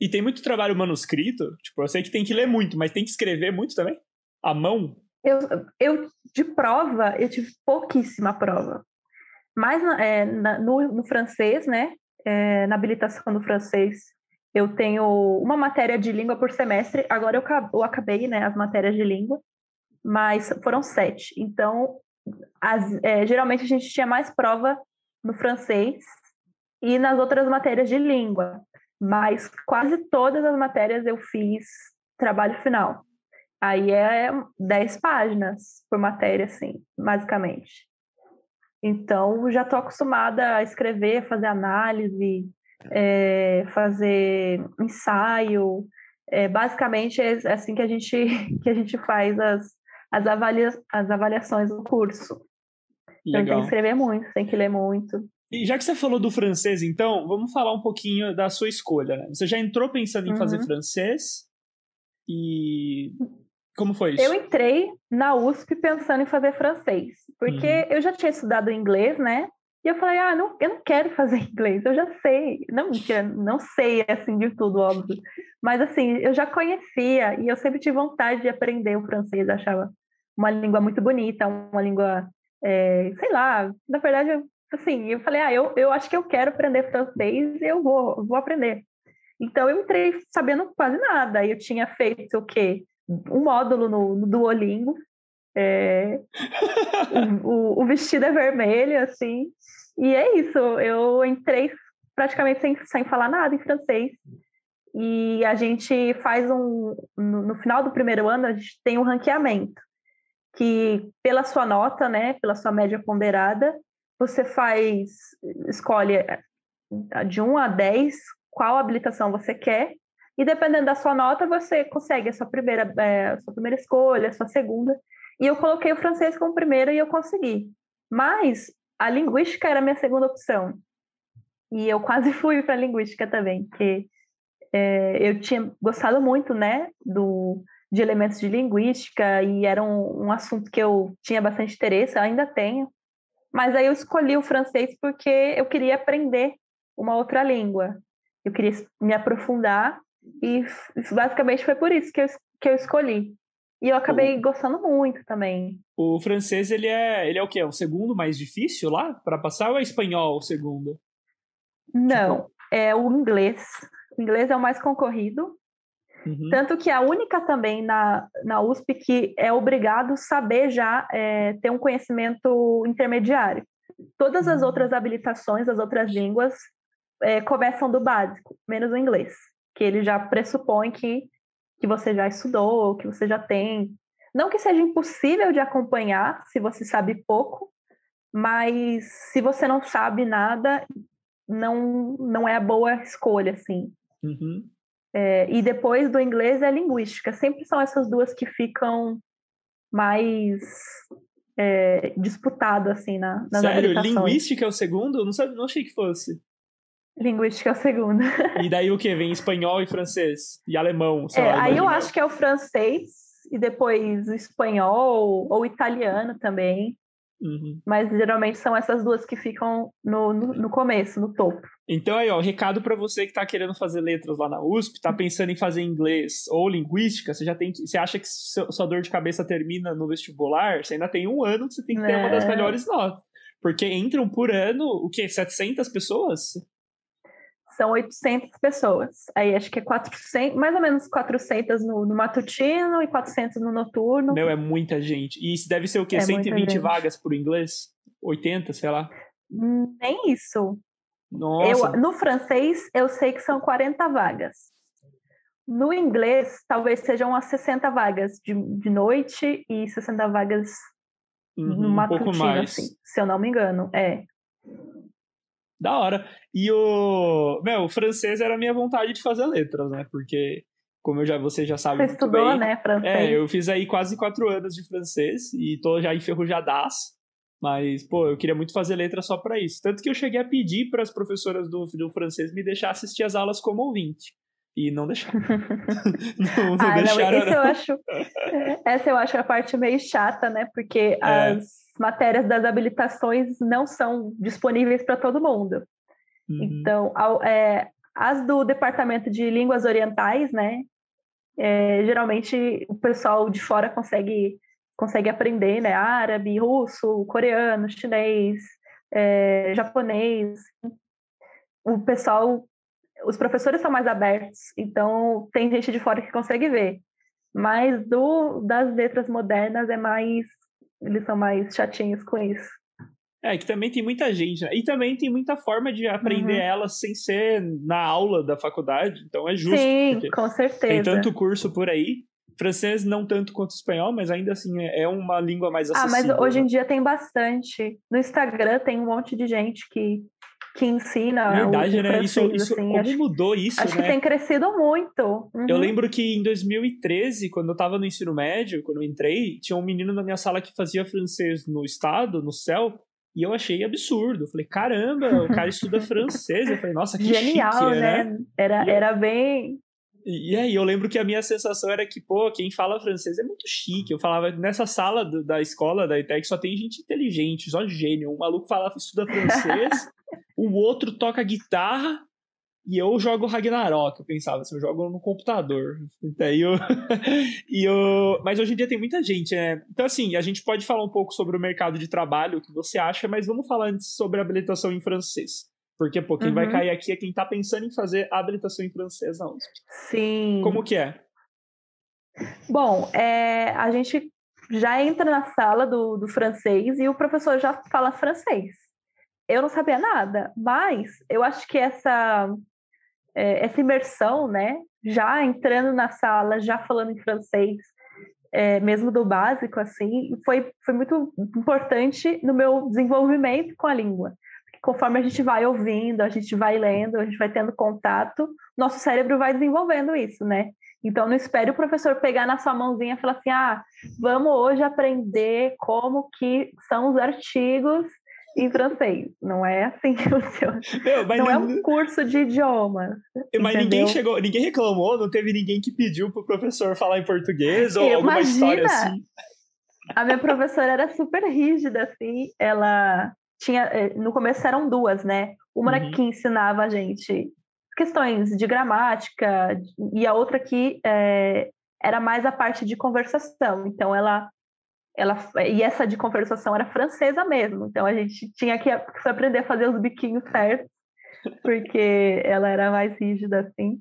E tem muito trabalho manuscrito? Tipo, eu sei que tem que ler muito, mas tem que escrever muito também? À mão? Eu, eu de prova, eu tive pouquíssima prova. Mas é, na, no, no, francês, né? É, na habilitação do francês, eu tenho uma matéria de língua por semestre. Agora eu, eu acabei, né? As matérias de língua, mas foram sete. Então, as, é, geralmente a gente tinha mais prova no francês e nas outras matérias de língua. Mas quase todas as matérias eu fiz trabalho final. Aí é 10 páginas por matéria, assim, basicamente. Então, já estou acostumada a escrever, fazer análise, é, fazer ensaio. É, basicamente, é assim que a gente, que a gente faz as, as, avalia, as avaliações do curso. Legal. Então, tem que escrever muito, tem que ler muito. E já que você falou do francês, então, vamos falar um pouquinho da sua escolha. Né? Você já entrou pensando em uhum. fazer francês? E como foi isso? Eu entrei na USP pensando em fazer francês, porque uhum. eu já tinha estudado inglês, né? E eu falei, ah, não, eu não quero fazer inglês, eu já sei. Não, não sei, assim, de tudo, óbvio. Mas, assim, eu já conhecia e eu sempre tive vontade de aprender o francês. achava uma língua muito bonita, uma língua, é, sei lá, na verdade, assim, eu falei, ah, eu, eu acho que eu quero aprender francês e eu vou, vou aprender. Então, eu entrei sabendo quase nada. Eu tinha feito o quê? Um módulo no, no Duolingo. É, o, o, vestido é vermelho, assim. E é isso, eu entrei praticamente sem, sem falar nada em francês. E a gente faz um. No, no final do primeiro ano, a gente tem um ranqueamento. Que pela sua nota, né, pela sua média ponderada, você faz, escolhe de 1 a 10 qual habilitação você quer e dependendo da sua nota, você consegue a sua primeira, é, a sua primeira escolha, a sua segunda. E eu coloquei o francês como primeira e eu consegui. Mas a linguística era a minha segunda opção. E eu quase fui para a linguística também, porque é, eu tinha gostado muito, né, do, de elementos de linguística e era um, um assunto que eu tinha bastante interesse, ainda tenho. Mas aí eu escolhi o francês porque eu queria aprender uma outra língua. Eu queria me aprofundar e basicamente foi por isso que eu, que eu escolhi. E eu acabei o... gostando muito também. O francês, ele é, ele é o quê? É o segundo mais difícil lá para passar ou é espanhol o segundo? Não, tipo... é o inglês. O inglês é o mais concorrido. Uhum. Tanto que a única também na, na USP que é obrigado saber já é, ter um conhecimento intermediário. Todas as uhum. outras habilitações, as outras línguas, é, começam do básico, menos o inglês que ele já pressupõe que, que você já estudou, que você já tem. Não que seja impossível de acompanhar se você sabe pouco, mas se você não sabe nada, não, não é a boa escolha, assim. Uhum. É, e depois do inglês é linguística. Sempre são essas duas que ficam mais é, disputado assim na, nas Sério? Linguística é o segundo? Eu não, sabia, não achei que fosse. Linguística é o segundo. E daí o que? Vem espanhol e francês? E alemão? É, lá, aí eu acho que é o francês e depois o espanhol ou italiano também. Uhum. Mas geralmente são essas duas que ficam no, no, no começo, no topo. Então aí, ó, recado para você que está querendo fazer letras lá na USP, está pensando em fazer inglês ou linguística, você já tem que, você acha que sua dor de cabeça termina no vestibular, você ainda tem um ano que você tem que ter é. uma das é. melhores notas. Porque entram por ano, o quê? 700 pessoas? São 800 pessoas. Aí acho que é 400, mais ou menos 400 no, no matutino e 400 no noturno. Meu, é muita gente. E isso deve ser o quê? É 120 vagas por inglês? 80, sei lá? Nem isso. Nossa. Eu, no francês, eu sei que são 40 vagas. No inglês, talvez sejam umas 60 vagas de, de noite e 60 vagas uhum, no matutino, um assim, se eu não me engano. É. Da hora. E o. Meu, o francês era a minha vontade de fazer letras, né? Porque, como eu já, você já sabe. Você estudou, bem, né? Francês. É, eu fiz aí quase quatro anos de francês e tô já enferrujadaço. Mas, pô, eu queria muito fazer letra só para isso. Tanto que eu cheguei a pedir para as professoras do, do francês me deixar assistir as aulas como ouvinte. E não deixaram. não, não ah, deixaram. Não, isso eu acho, essa eu acho a parte meio chata, né? Porque é. as matérias das habilitações não são disponíveis para todo mundo. Uhum. Então, é, as do departamento de línguas orientais, né? É, geralmente o pessoal de fora consegue consegue aprender, né? Árabe, russo, coreano, chinês, é, japonês. O pessoal, os professores são mais abertos, então tem gente de fora que consegue ver. Mas do das letras modernas é mais, eles são mais chatinhos com isso. É, que também tem muita gente, né? E também tem muita forma de aprender uhum. elas sem ser na aula da faculdade, então é justo. Sim, com certeza. Tem tanto curso por aí Francês não tanto quanto espanhol, mas ainda assim é, é uma língua mais acessível. Ah, mas hoje né? em dia tem bastante. No Instagram tem um monte de gente que, que ensina Verdade, né? Francês, isso, isso assim. como acho, mudou isso, Acho né? que tem crescido muito. Uhum. Eu lembro que em 2013, quando eu estava no ensino médio, quando eu entrei, tinha um menino na minha sala que fazia francês no estado, no céu, e eu achei absurdo. Eu falei, caramba, o cara estuda francês. Eu falei, nossa, que Genial, chique, né? né? Era, era bem e aí eu lembro que a minha sensação era que, pô, quem fala francês é muito chique. Eu falava, nessa sala do, da escola da ITEC só tem gente inteligente, só gênio. Um maluco fala, estuda francês, o outro toca guitarra e eu jogo Ragnarok. Eu pensava assim, eu jogo no computador. Daí eu... e eu... Mas hoje em dia tem muita gente, né? Então, assim, a gente pode falar um pouco sobre o mercado de trabalho, o que você acha, mas vamos falar antes sobre a habilitação em francês. Porque, pô, quem uhum. vai cair aqui é quem tá pensando em fazer a habilitação em francês na USP. Sim. Como que é? Bom, é, a gente já entra na sala do, do francês e o professor já fala francês. Eu não sabia nada, mas eu acho que essa, é, essa imersão, né, já entrando na sala, já falando em francês, é, mesmo do básico, assim, foi, foi muito importante no meu desenvolvimento com a língua conforme a gente vai ouvindo, a gente vai lendo, a gente vai tendo contato, nosso cérebro vai desenvolvendo isso, né? Então, não espere o professor pegar na sua mãozinha e falar assim, ah, vamos hoje aprender como que são os artigos em francês. Não é assim que funciona. Meu, não é um curso de idiomas. Mas entendeu? ninguém chegou, ninguém reclamou, não teve ninguém que pediu para o professor falar em português ou alguma história assim. A minha professora era super rígida, assim, ela tinha eh, no começo eram duas, né? Uma uhum. que ensinava a gente questões de gramática e a outra que é, era mais a parte de conversação. Então ela ela e essa de conversação era francesa mesmo. Então a gente tinha que aprender a fazer os biquinhos certos, porque ela era mais rígida assim.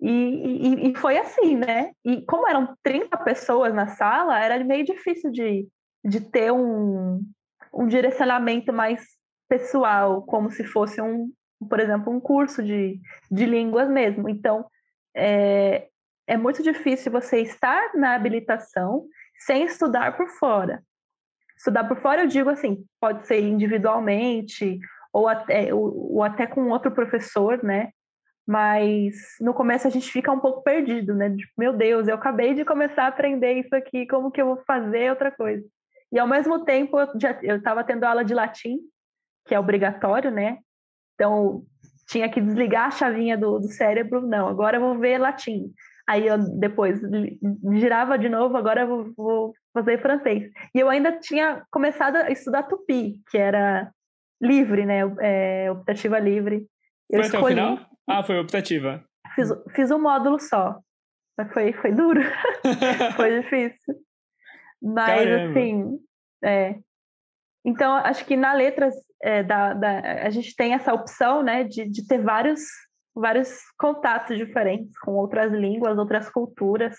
E, e, e, foi assim, né? E como eram 30 pessoas na sala, era meio difícil de, de ter um, um direcionamento mais pessoal, como se fosse um, por exemplo, um curso de, de línguas mesmo. Então, é, é muito difícil você estar na habilitação sem estudar por fora. Estudar por fora, eu digo assim, pode ser individualmente ou até, ou, ou até com outro professor, né? Mas no começo a gente fica um pouco perdido, né? Tipo, meu Deus, eu acabei de começar a aprender isso aqui, como que eu vou fazer outra coisa? E ao mesmo tempo eu já eu estava tendo aula de latim, que é obrigatório, né? Então tinha que desligar a chavinha do, do cérebro, não, agora eu vou ver latim. Aí eu depois girava de novo, agora eu vou, vou fazer francês. E eu ainda tinha começado a estudar tupi, que era livre, né? É, optativa livre. Eu foi escolhi... até o final? Ah, foi optativa. Fiz, fiz um módulo só. Mas foi, foi duro. foi difícil. Mas, Caramba. assim, é. Então, acho que na letras é, da, da, a gente tem essa opção, né, de, de ter vários, vários contatos diferentes com outras línguas, outras culturas.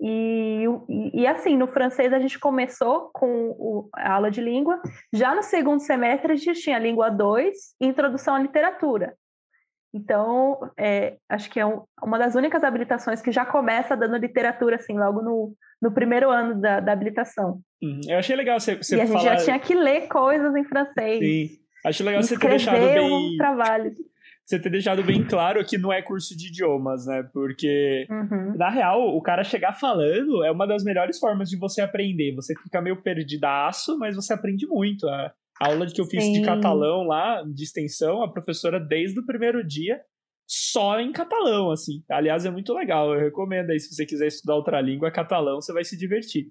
E, e, e, assim, no francês a gente começou com o, a aula de língua. Já no segundo semestre a gente tinha língua 2 e introdução à literatura. Então, é, acho que é um, uma das únicas habilitações que já começa dando literatura, assim, logo no, no primeiro ano da, da habilitação. Uhum. Eu achei legal você, você e a gente já tinha que ler coisas em francês. Sim. Acho legal você ter deixado bem... Um trabalho você ter deixado bem claro que não é curso de idiomas, né? Porque, uhum. na real, o cara chegar falando é uma das melhores formas de você aprender. Você fica meio perdidaço, mas você aprende muito. A aula que eu fiz Sim. de catalão lá, de extensão, a professora, desde o primeiro dia, só em catalão, assim. Aliás, é muito legal. Eu recomendo aí, se você quiser estudar outra língua, catalão, você vai se divertir.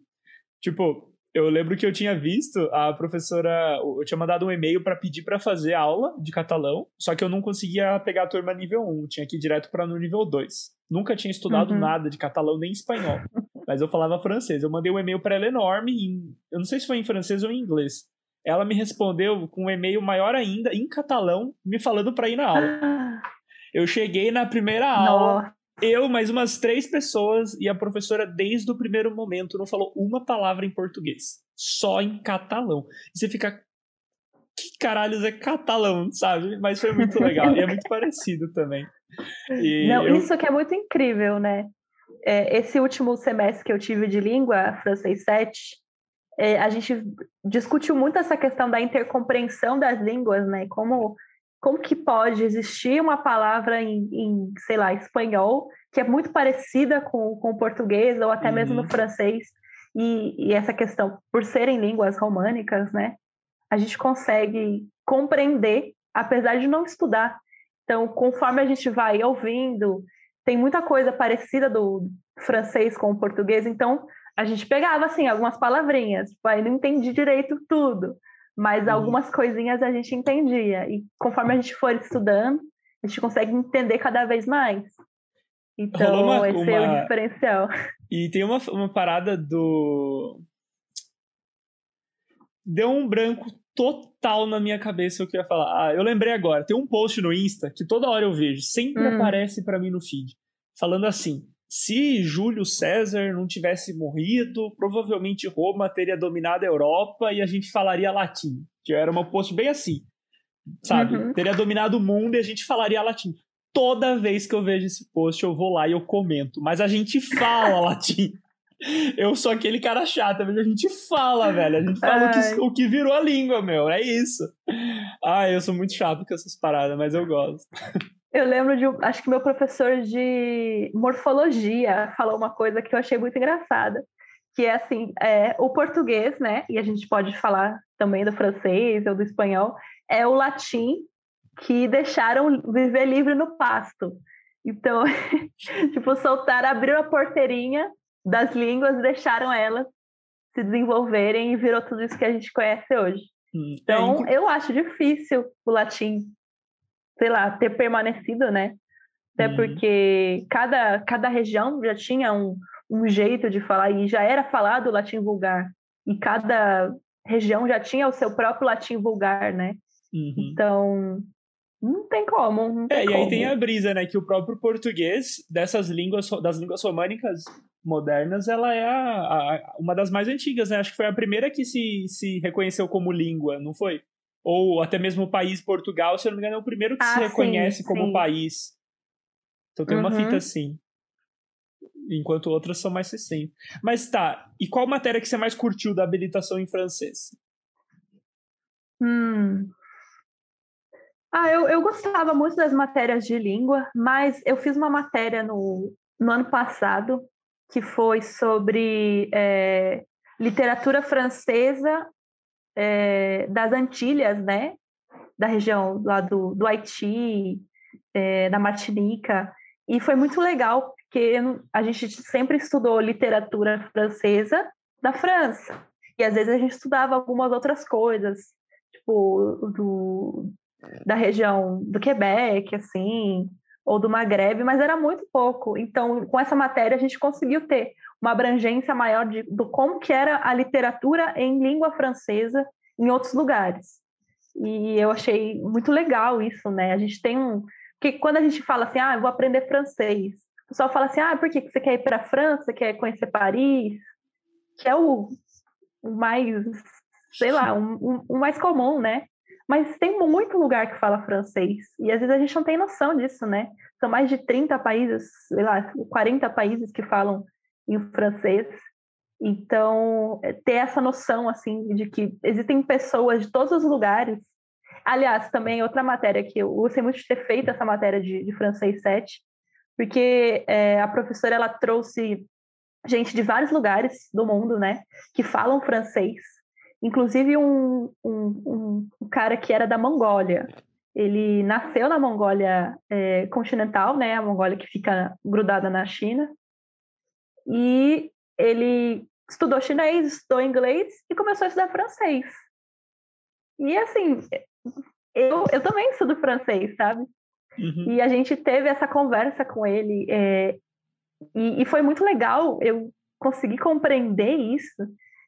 Tipo, eu lembro que eu tinha visto a professora, eu tinha mandado um e-mail para pedir para fazer aula de catalão, só que eu não conseguia pegar a turma nível 1, tinha que ir direto para no nível 2. Nunca tinha estudado uhum. nada de catalão nem espanhol, mas eu falava francês. Eu mandei um e-mail para ela enorme, em, eu não sei se foi em francês ou em inglês. Ela me respondeu com um e-mail maior ainda, em catalão, me falando para ir na aula. Eu cheguei na primeira aula, Nossa. Eu, mais umas três pessoas, e a professora, desde o primeiro momento, não falou uma palavra em português. Só em catalão. E você fica. Que caralhos é catalão, sabe? Mas foi muito legal. e é muito parecido também. E não, eu... Isso que é muito incrível, né? É, esse último semestre que eu tive de língua, francês 7, é, a gente discutiu muito essa questão da intercompreensão das línguas, né? Como como que pode existir uma palavra em, em, sei lá, espanhol, que é muito parecida com, com o português ou até uhum. mesmo no uhum. francês, e, e, essa questão, por serem línguas românicas, né, a gente consegue compreender, apesar de não estudar. Então, conforme a gente vai ouvindo, tem muita coisa parecida do francês com o português, então a gente pegava, assim, algumas palavrinhas, tipo, aí não entendi direito tudo, mas uhum. algumas coisinhas a gente entendia. E conforme a gente for estudando, a gente consegue entender cada vez mais. Então, uma, esse uma... é o diferencial. E tem uma, uma parada do. Deu um branco total na minha cabeça o que eu ia falar. Ah, eu lembrei agora. Tem um post no Insta que toda hora eu vejo, sempre hum. aparece para mim no feed, falando assim: se Júlio César não tivesse morrido, provavelmente Roma teria dominado a Europa e a gente falaria latim. Que era uma post bem assim, sabe? Uhum. Teria dominado o mundo e a gente falaria latim. Toda vez que eu vejo esse post, eu vou lá e eu comento. Mas a gente fala latim. Eu sou aquele cara chato, mas a gente fala, velho. A gente fala o que, o que, virou a língua, meu. É isso. Ai, eu sou muito chato com essas paradas, mas eu gosto. Eu lembro de, acho que meu professor de morfologia falou uma coisa que eu achei muito engraçada, que é assim, é, o português, né, e a gente pode falar também do francês ou do espanhol, é o latim que deixaram viver livre no pasto. Então, tipo, soltaram, abriram a porteirinha das línguas e deixaram elas se desenvolverem e virou tudo isso que a gente conhece hoje. É então, é eu acho difícil o latim sei lá, ter permanecido, né? Até uhum. porque cada, cada região já tinha um, um jeito de falar e já era falado o latim vulgar. E cada região já tinha o seu próprio latim vulgar, né? Uhum. Então, não tem como. Não tem é, como. e aí tem a brisa, né? Que o próprio português, dessas línguas, das línguas românicas modernas, ela é a, a, uma das mais antigas, né? Acho que foi a primeira que se, se reconheceu como língua, não foi? Ou até mesmo o país Portugal, se eu não me engano, é o primeiro que ah, se reconhece sim, como sim. país. Então tem uhum. uma fita uhum. assim. Enquanto outras são mais recentes. Mas tá, e qual matéria que você mais curtiu da habilitação em francês? Hum. Ah, eu, eu gostava muito das matérias de língua, mas eu fiz uma matéria no, no ano passado que foi sobre é, literatura francesa é, das Antilhas, né? Da região lá do, do Haiti, é, da Martinica. E foi muito legal, porque a gente sempre estudou literatura francesa da França. E às vezes a gente estudava algumas outras coisas, tipo, do, da região do Quebec, assim, ou do Maghreb, mas era muito pouco. Então, com essa matéria, a gente conseguiu ter uma abrangência maior de, do como que era a literatura em língua francesa em outros lugares. E eu achei muito legal isso, né? A gente tem um... Porque quando a gente fala assim, ah, eu vou aprender francês, o pessoal fala assim, ah, por que você quer ir para a França, quer conhecer Paris? Que é o, o mais, sei lá, o um, um, um mais comum, né? Mas tem muito lugar que fala francês. E às vezes a gente não tem noção disso, né? São mais de 30 países, sei lá, 40 países que falam em francês. Então, é, ter essa noção, assim, de que existem pessoas de todos os lugares. Aliás, também outra matéria que eu gostei muito de ter feito essa matéria de, de francês 7, porque é, a professora, ela trouxe gente de vários lugares do mundo, né, que falam francês Inclusive, um, um, um cara que era da Mongólia. Ele nasceu na Mongólia é, continental, né? A Mongólia que fica grudada na China. E ele estudou chinês, estudou inglês e começou a estudar francês. E assim, eu, eu também estudo francês, sabe? Uhum. E a gente teve essa conversa com ele. É, e, e, foi muito legal eu conseguir compreender isso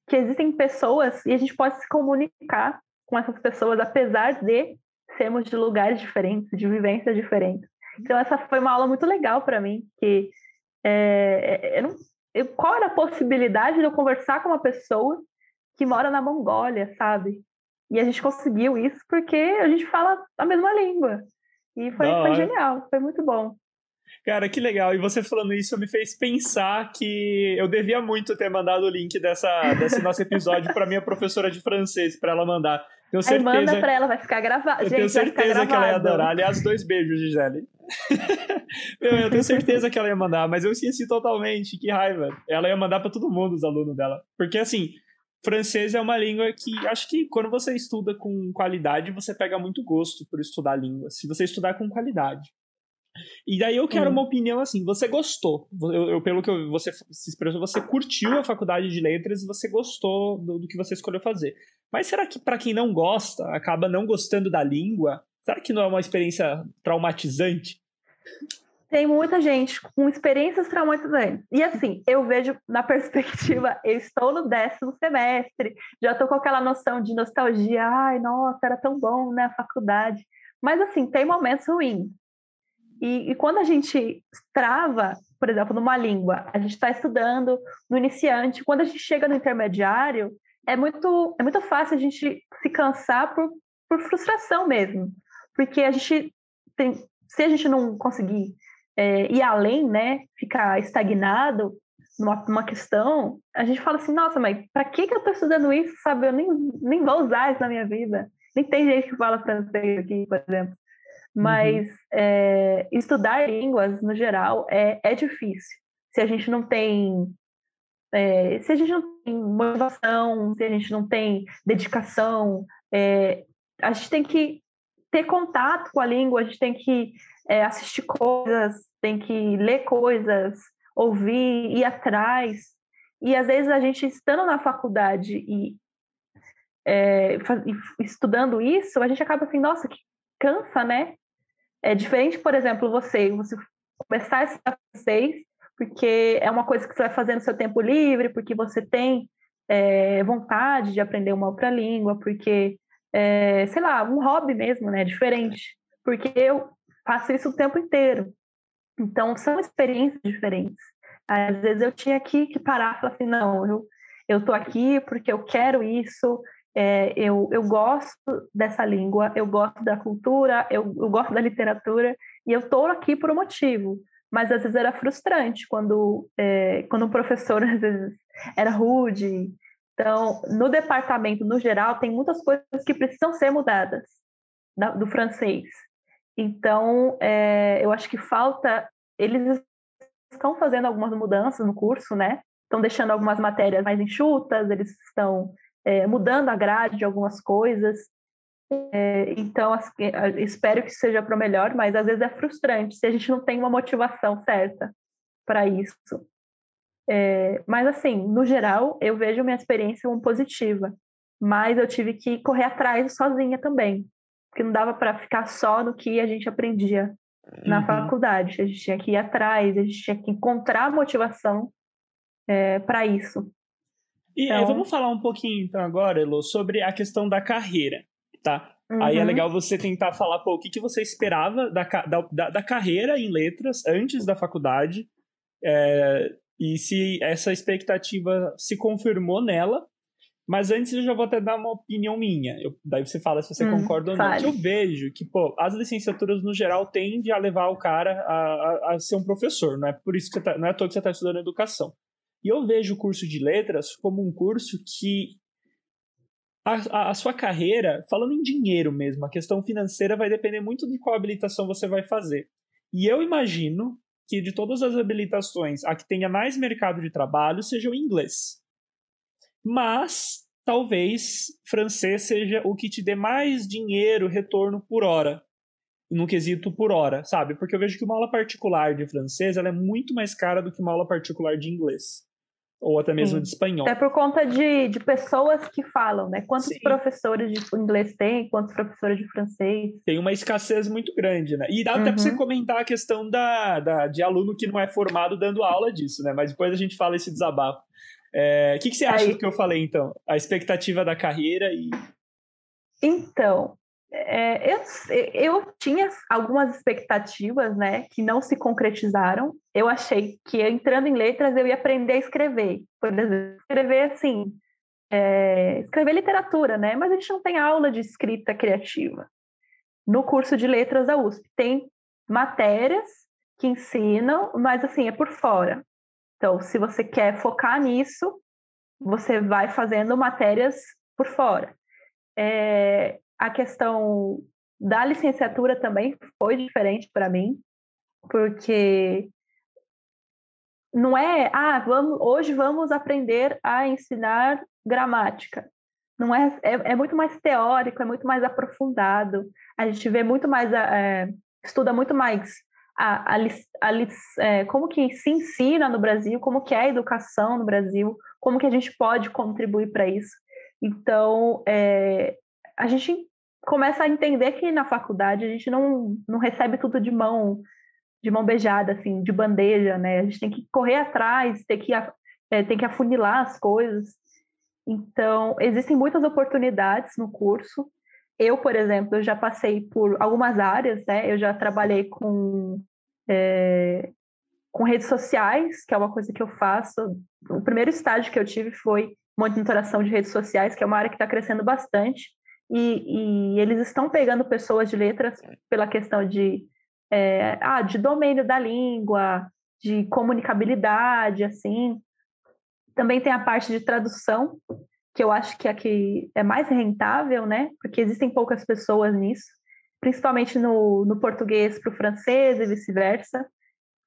que existem pessoas e a gente pode se comunicar com essas pessoas, apesar de sermos de lugares diferentes, de vivências diferentes. Então, essa foi uma aula muito legal para mim, que é, é, eu não, eu, qual era a possibilidade de eu conversar com uma pessoa que mora na Mongólia, sabe? E a gente conseguiu isso porque a gente fala a mesma língua. E foi, foi genial, foi muito bom. Cara, que legal. E você falando isso me fez pensar que eu devia muito ter mandado o link dessa, desse nosso episódio para minha professora de francês, para ela mandar. Tenho certeza. Aí manda pra ela, vai ficar gravado. Eu tenho certeza que ela ia adorar. Aliás, dois beijos, Gisele. Meu, eu tenho certeza que ela ia mandar, mas eu esqueci totalmente. Que raiva. Ela ia mandar para todo mundo, os alunos dela. Porque, assim, francês é uma língua que acho que quando você estuda com qualidade, você pega muito gosto por estudar a língua. Se você estudar com qualidade. E daí eu quero hum. uma opinião assim, você gostou, eu, eu, pelo que você se expressou, você curtiu a faculdade de letras e você gostou do, do que você escolheu fazer. Mas será que para quem não gosta, acaba não gostando da língua, será que não é uma experiência traumatizante? Tem muita gente com experiências traumatizantes. E assim, eu vejo na perspectiva, eu estou no décimo semestre, já estou com aquela noção de nostalgia, ai, nossa, era tão bom, né, a faculdade. Mas assim, tem momentos ruins. E, e quando a gente trava, por exemplo, numa língua, a gente está estudando no iniciante, quando a gente chega no intermediário, é muito, é muito fácil a gente se cansar por, por frustração mesmo. Porque a gente tem, se a gente não conseguir é, ir além, né, ficar estagnado numa, numa questão, a gente fala assim, nossa, mas para que, que eu estou estudando isso, sabe? Eu nem, nem vou usar isso na minha vida. Nem tem gente que fala francês aqui, por exemplo. Mas uhum. é, estudar línguas, no geral, é, é difícil. Se a gente não tem. É, se a gente não tem motivação, se a gente não tem dedicação, é, a gente tem que ter contato com a língua, a gente tem que assistir coisas, tem que ler coisas, ouvir, ir atrás. E às vezes a gente estando na faculdade e é, estudando isso, a gente acaba assim, nossa, que cansa, né? É diferente, por exemplo, você, você começar a estudar francês, porque é uma coisa que você vai fazer no seu tempo livre, porque você tem é, vontade de aprender uma outra língua, porque, é, sei lá, um hobby mesmo, né? Diferente. Porque eu faço isso o tempo inteiro. Então, são experiências diferentes. Às vezes eu tinha que, que parar e falar assim, não, eu, tô aqui porque eu quero isso, é, eu, eu gosto dessa língua, eu gosto da cultura, eu, eu gosto da literatura, e eu estou aqui por um motivo. Mas às vezes era frustrante quando, é, quando o professor às vezes era rude. Então, no departamento, no geral, tem muitas coisas que precisam ser mudadas. da, do francês. Então, é, eu acho que falta. Eles estão fazendo algumas mudanças no curso, né? Estão deixando algumas matérias mais enxutas, eles estão é, mudando a grade de algumas coisas. É, então, espero que seja para o melhor, mas às vezes é frustrante se a gente não tem uma motivação certa para isso. É, mas, assim, no geral, eu vejo minha experiência como positiva, mas eu tive que correr atrás sozinha também, porque não dava para ficar só no que a gente aprendia na uhum. faculdade. A gente tinha que ir atrás, a gente tinha que encontrar motivação é, para isso. E então... vamos falar um pouquinho, então, agora, Elo, sobre a questão da carreira tá? Uhum. Aí é uhum. legal você tentar falar, pô, o que, que você esperava da, da, da carreira em letras antes da faculdade é, e se essa expectativa se confirmou nela. Mas antes eu já vou até dar uma opinião minha. Eu, daí você fala se você hum, concorda ou não. Eu vejo que, pô, as licenciaturas no geral tendem a levar o cara a, a, a ser um professor. Não é por isso que tá, não é à toa que você está estudando educação. E eu vejo o curso de letras como um curso que a, a, sua carreira, falando em dinheiro mesmo, a questão financeira vai depender muito de qual habilitação você vai fazer. E eu imagino que de todas as habilitações, a que tenha mais mercado de trabalho seja o inglês. Mas talvez francês seja o que te dê mais dinheiro, retorno por hora. No quesito por hora, sabe? Porque eu vejo que uma aula particular de francês ela é muito mais cara do que uma aula particular de inglês ou até mesmo Sim. de espanhol. É por conta de, de pessoas que falam, né? Quantos Sim. professores de inglês tem, quantos professores de francês? Tem uma escassez muito grande, né? E dá uhum. até para você comentar a questão da, da, de aluno que não é formado dando aula disso, né? Mas depois a gente fala esse desabafo. É, o que, que você acha Aí... do que eu falei, então? A expectativa da carreira e... Então, é, eu, eu tinha algumas expectativas, né, que não se concretizaram. Eu achei que entrando em letras eu ia aprender a escrever, por exemplo, escrever assim, é, escrever literatura, né? Mas a gente não tem aula de escrita criativa. No curso de letras da USP tem matérias que ensinam, mas assim é por fora. Então, se você quer focar nisso, você vai fazendo matérias por fora. É, a questão da licenciatura também foi diferente para mim, porque não é, ah, vamos, hoje vamos aprender a ensinar gramática. Não é, é, é muito mais teórico, é muito mais aprofundado. A gente vê muito mais, é, estuda muito mais a, a, a, é, como que se ensina no Brasil, como que é a educação no Brasil, como que a gente pode contribuir para isso. Então, é, a gente começa a entender que na faculdade a gente não, não recebe tudo de mão de mão beijada, assim, de bandeja, né? A gente tem que correr atrás, tem que, é, tem que afunilar as coisas. Então, existem muitas oportunidades no curso. Eu, por exemplo, eu já passei por algumas áreas, né? Eu já trabalhei com, é, com redes sociais, que é uma coisa que eu faço. O primeiro estágio que eu tive foi monitoração de redes sociais, que é uma área que está crescendo bastante e, e eles estão pegando pessoas de letras pela questão de, é, ah, de domínio da língua, de comunicabilidade, assim. Também tem a parte de tradução, que eu acho que é que é mais rentável, né? Porque existem poucas pessoas nisso, principalmente no, no português para o francês e vice-versa,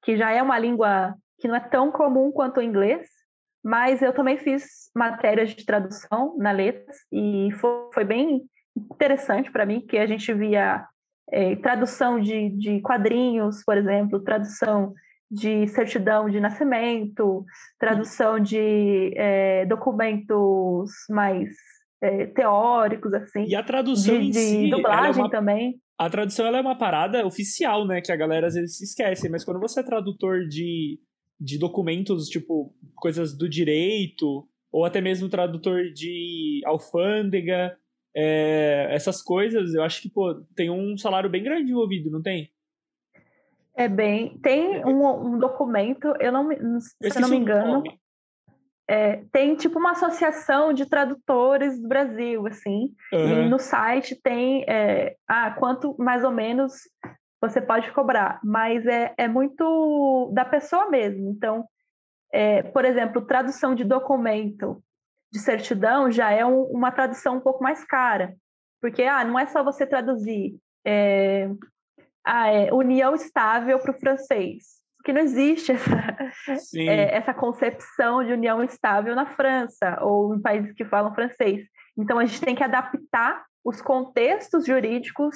que já é uma língua que não é tão comum quanto o inglês, mas eu também fiz matérias de tradução na letras e foi, foi bem interessante para mim, que a gente via é, tradução de, de quadrinhos, por exemplo, tradução de certidão de nascimento, tradução de é, documentos mais é, teóricos, assim. E a tradução de, si, de dublagem é uma, também. A tradução ela é uma parada oficial, né? Que a galera às vezes esquece, mas quando você é tradutor de, de documentos, tipo, coisas do direito, ou até mesmo tradutor de alfândega, é, essas coisas, eu acho que pô, tem um salário bem grande envolvido, não tem? É bem. Tem um, um documento, eu não, se eu não me engano. É, tem tipo uma associação de tradutores do Brasil, assim, uhum. e no site tem é, ah, quanto mais ou menos você pode cobrar, mas é, é muito da pessoa mesmo. Então, é, por exemplo, tradução de documento de certidão já é um, uma tradução um pouco mais cara, Porque ah, não é só você traduzir é, ah, é, união estável para o francês. Porque não existe essa, é, essa concepção de união estável na França ou em países que falam francês. Então, a gente tem que adaptar os contextos jurídicos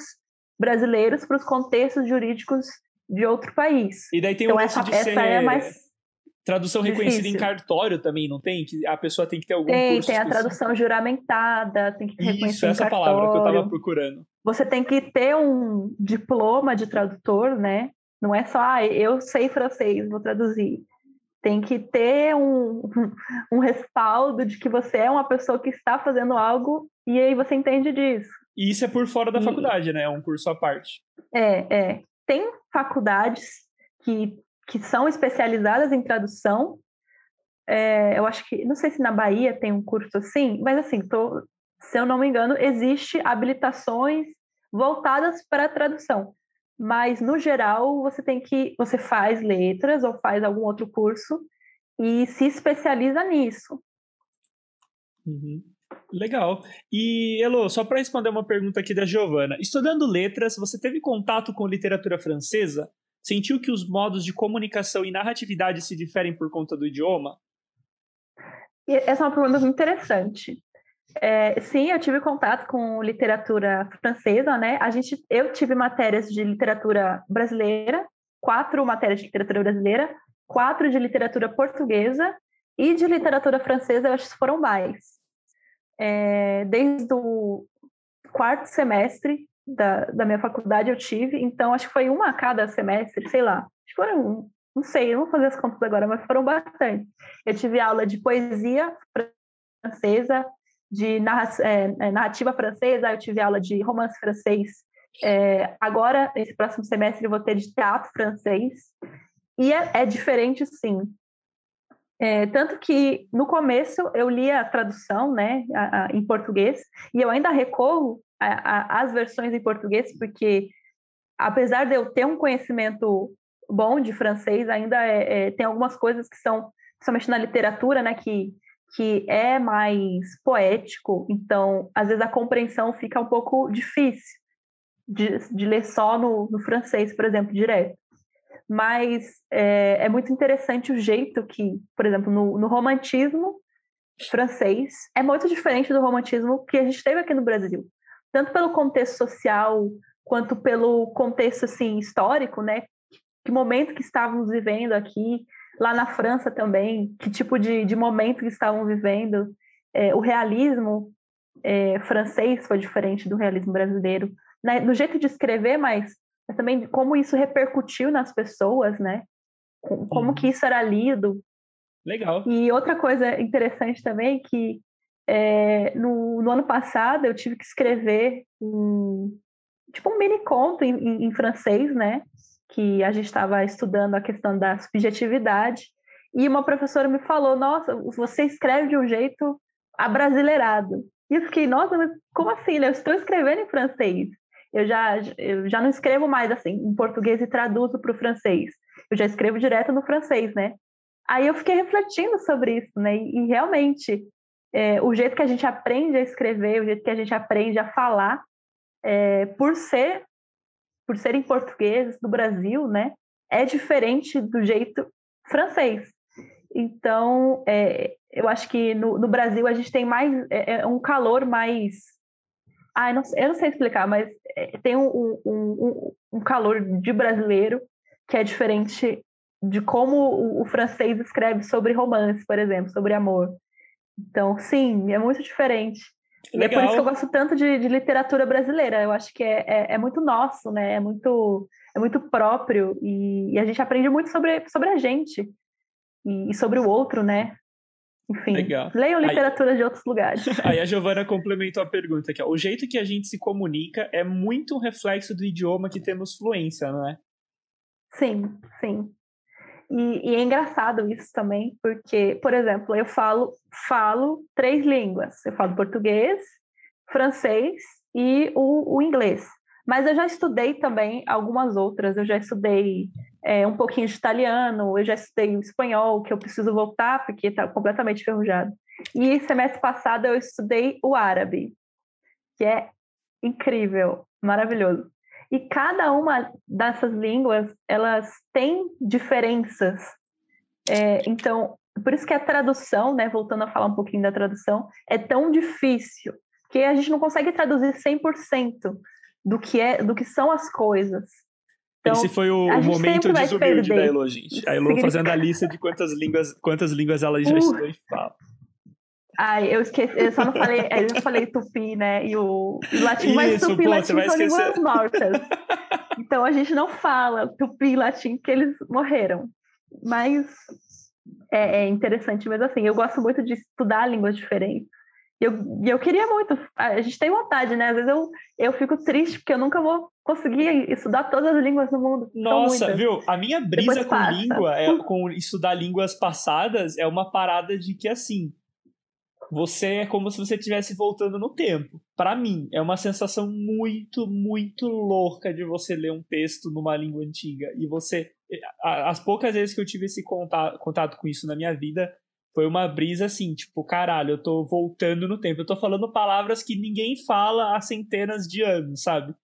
brasileiros para os contextos jurídicos de outro país. E daí tem então, um essa, de essa ser... é mais Tradução reconhecida Difícil. em cartório também, não tem? Que a pessoa tem que ter algum tem, curso Tem a tradução juramentada, tem que ter Isso, essa cartório. palavra que eu estava procurando. Você tem que ter um diploma de tradutor, né? Não é só, ah, eu sei francês, vou traduzir. Tem que ter um, um respaldo de que você é uma pessoa que está fazendo algo e aí você entende disso. E isso é por fora da e... faculdade, né? É um curso à parte. É, é. Tem faculdades que, que são especializadas em tradução. É, eu acho que, não sei se na Bahia tem um curso assim, mas assim, tô, se eu não me engano, existe habilitações voltadas para a tradução mas no geral você tem que você faz letras ou faz algum outro curso e se especializa nisso. Uhum. Legal. E Elo, só para responder uma pergunta aqui da Giovana, estudando letras, você teve contato com literatura francesa? Sentiu que os modos de comunicação e narratividade se diferem por conta do idioma? Essa é uma pergunta muito interessante. É, sim, eu tive contato com literatura francesa, né? A gente, eu tive matérias de literatura brasileira, quatro matérias de literatura brasileira, quatro de literatura portuguesa e de literatura francesa, eu acho que foram mais. É, desde o quarto semestre da, da minha faculdade eu tive, então acho que foi uma a cada semestre, sei lá. Foram, não sei, não vou fazer as contas agora, mas foram bastante. Eu tive aula de poesia francesa, de é, é, narrativa francesa, eu tive aula de romance francês. É, agora, esse próximo semestre, eu vou ter de teatro francês. E é, é diferente, sim. É, tanto que no começo eu lia a tradução né, a, a, em português, e eu ainda recorro às versões em português, porque apesar de eu ter um conhecimento bom de francês, ainda é, tem algumas coisas que são, principalmente na literatura, né, que que é mais poético, então às vezes a compreensão fica um pouco difícil de, de ler só no, no, francês, por exemplo, direto. Mas é, é, muito interessante o jeito que, por exemplo, no, no romantismo francês é muito diferente do romantismo que a gente teve aqui no Brasil, tanto pelo contexto social quanto pelo contexto assim histórico, né? Que momento que estávamos vivendo aqui, lá na França também, que tipo de, de momento que estavam vivendo. É, o realismo é, francês foi diferente do realismo brasileiro, né? no jeito de escrever, mas, mas, também como isso repercutiu nas pessoas, né? Como que isso era lido. Legal. E outra coisa interessante também que é, no, no, ano passado eu tive que escrever um tipo um mini conto em, em, em francês, né? que a gente estava estudando a questão da subjetividade, e uma professora me falou: Nossa, você escreve de um jeito abrasileirado. E eu fiquei: Nossa, mas como assim? Eu estou escrevendo em francês. Eu já, eu já não escrevo mais assim em português e traduzo para o francês. Eu já escrevo direto no francês, né? Aí eu fiquei refletindo sobre isso, né? E, e realmente, é, o jeito que a gente aprende a escrever, o jeito que a gente aprende a falar, é, por ser por serem portugueses do Brasil, né, é diferente do jeito francês. Então, é, eu acho que no, no, Brasil a gente tem mais é, é um calor mais. Ah, eu não, eu não sei explicar, mas é, tem um, um, um, um, calor de brasileiro que é diferente de como o, o francês escreve sobre romance, por exemplo, sobre amor. Então, sim, é muito diferente. E é por isso que eu gosto tanto de, de literatura brasileira. Eu acho que é, é, é, muito nosso, né? É muito, é muito próprio e, e, a gente aprende muito sobre, sobre a gente e, e sobre o outro, né? Enfim, Legal. leiam literatura aí, de outros lugares. Aí a Giovana complementou a pergunta aqui. Ó. O jeito que a gente se comunica é muito um reflexo do idioma que temos fluência, não é? Sim, sim. E, e, é engraçado isso também, porque, por exemplo, eu falo, falo três línguas. Eu falo português, francês e o, o inglês. Mas eu já estudei também algumas outras. Eu já estudei é, um pouquinho de italiano, eu já estudei espanhol, que eu preciso voltar porque está completamente enferrujado. E semestre passado eu estudei o árabe, que é incrível, maravilhoso. E cada uma dessas línguas, elas têm diferenças. É, então, por isso que a tradução, né, voltando a falar um pouquinho da tradução, é tão difícil, que a gente não consegue traduzir 100% do que é, do que são as coisas. Então, Esse foi o, o momento desumilde da Elo, gente. A Elo fazendo a lista de quantas línguas, quantas línguas ela já uh. estudou e fala. Ai, eu esqueci, eu só não falei, eu falei tupi, né? E o, e o latim, mas tupi e latim são línguas mortas. Então a gente não fala tupi e latim porque eles morreram. Mas é, é, interessante mesmo assim. Eu gosto muito de estudar línguas diferentes. E eu, eu queria muito, a gente tem vontade, né? Às vezes eu, eu fico triste porque eu nunca vou conseguir estudar todas as línguas do mundo. Nossa, viu? A minha brisa com língua, é, com estudar línguas passadas, é uma parada de que assim, você é como se você estivesse voltando no tempo. Para mim, é uma sensação muito, muito louca de você ler um texto numa língua antiga. E você. As poucas vezes que eu tive esse contato, contato com isso na minha vida, foi uma brisa assim, tipo, caralho, eu tô voltando no tempo. Eu tô falando palavras que ninguém fala há centenas de anos, sabe?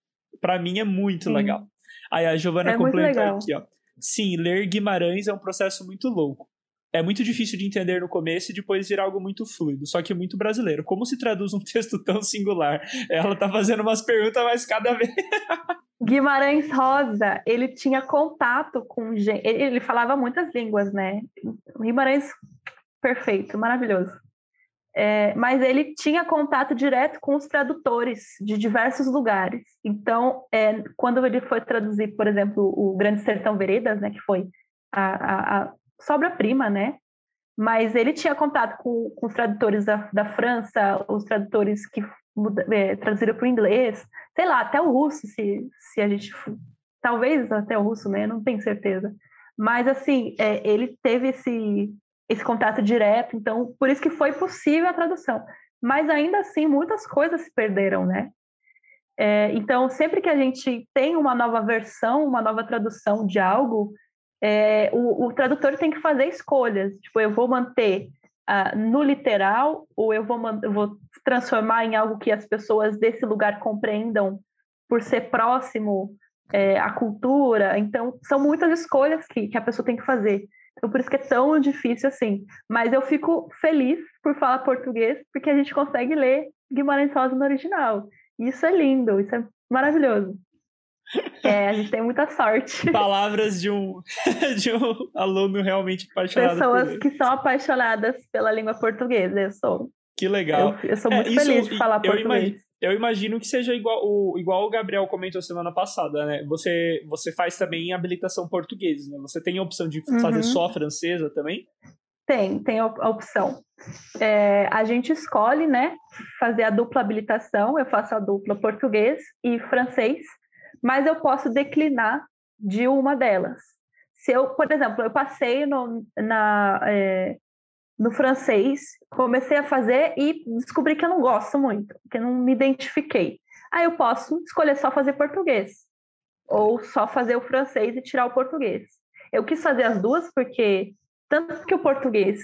Para mim é muito Sim. legal. Aí a Giovana é completou aqui, ó. Sim, ler Guimarães é um processo muito louco é muito difícil de entender no começo e depois virar algo muito fluido, só que muito brasileiro. Como se traduz um texto tão singular? Ela tá fazendo umas perguntas, mas cada vez. Guimarães Rosa, ele tinha contato com gente. Ele falava muitas línguas, né? Guimarães, perfeito, maravilhoso. É, mas ele tinha contato direto com os tradutores de diversos lugares. Então, é, quando ele foi traduzir, por exemplo, o Grande Sertão Veredas, né, que foi a, a, sobra-prima, né? Mas ele tinha contato com, com os tradutores da, da França, os tradutores que é, traduziram para o inglês, sei lá, até o russo, se, se a gente. Talvez até o russo, né? Não tenho certeza. Mas, assim, é, ele teve esse, esse contato direto, então, por isso que foi possível a tradução. Mas, ainda assim, muitas coisas se perderam, né? É, então, sempre que a gente tem uma nova versão, uma nova tradução de algo, é, o, o, tradutor tem que fazer escolhas. Tipo, eu vou manter uh, no literal ou eu vou, vou transformar em algo que as pessoas desse lugar compreendam por ser próximo é, à cultura. Então, são muitas escolhas que, que a pessoa tem que fazer. Então, por isso que é tão difícil assim. Mas eu fico feliz por falar português, porque a gente consegue ler Guimarães Rosa no original. Isso é lindo, isso é maravilhoso. É, a gente tem muita sorte. Palavras de um, de um aluno realmente apaixonado. Pessoas que são apaixonadas pela língua portuguesa, eu sou. Que legal. Eu, eu sou muito é, isso, feliz de falar eu português. Imagino, eu imagino que seja igual o, igual o Gabriel comentou semana passada, né? Você, você faz também habilitação portuguesa, né? Você tem a opção de fazer uhum. só francesa também? Tem, tem a opção. É, a gente escolhe, né, fazer a dupla habilitação. Eu faço a dupla português e francês mas eu posso declinar de uma delas. Se eu, por exemplo, eu passei no, na, é, no francês, comecei a fazer e descobri que eu não gosto muito, que eu não me identifiquei. Aí eu posso escolher só fazer português, ou só fazer o francês e tirar o português. Eu quis fazer as duas porque, tanto que o português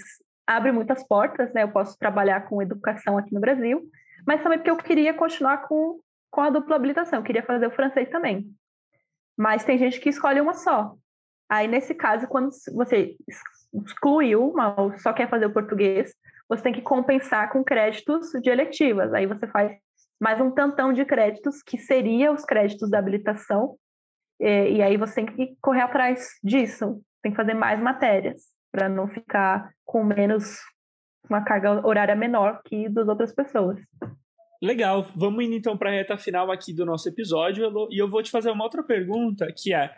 abre muitas portas, né? Eu posso trabalhar com educação aqui no Brasil, mas também porque eu queria continuar com com a dupla habilitação. Queria fazer o francês também. Mas tem gente que escolhe uma só. Aí, nesse caso, quando você excluiu uma ou só quer fazer o português, você tem que compensar com créditos de eletivas. Aí você faz mais um tantão de créditos, que seria os créditos da habilitação, e, e aí você tem que correr atrás disso. Tem que fazer mais matérias, para não ficar com menos, uma carga horária menor que das outras pessoas. Legal, vamos indo então para a reta final aqui do nosso episódio e eu vou te fazer uma outra pergunta que é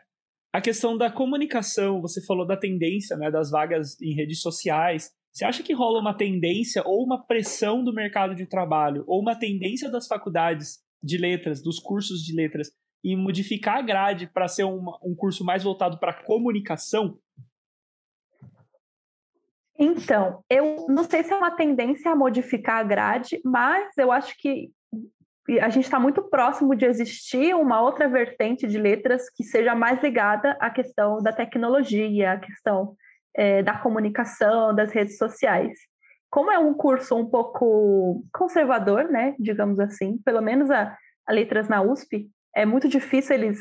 a questão da comunicação. Você falou da tendência né, das vagas em redes sociais. Você acha que rola uma tendência ou uma pressão do mercado de trabalho ou uma tendência das faculdades de letras, dos cursos de letras, em modificar a grade para ser um, um curso mais voltado para comunicação? Então, eu não sei se é uma tendência a modificar a grade, mas eu acho que a gente está muito próximo de existir uma outra vertente de letras que seja mais ligada à questão da tecnologia, à questão é, da comunicação, das redes sociais. Como é um curso um pouco conservador, né, digamos assim, pelo menos a, letras na USP, é muito difícil eles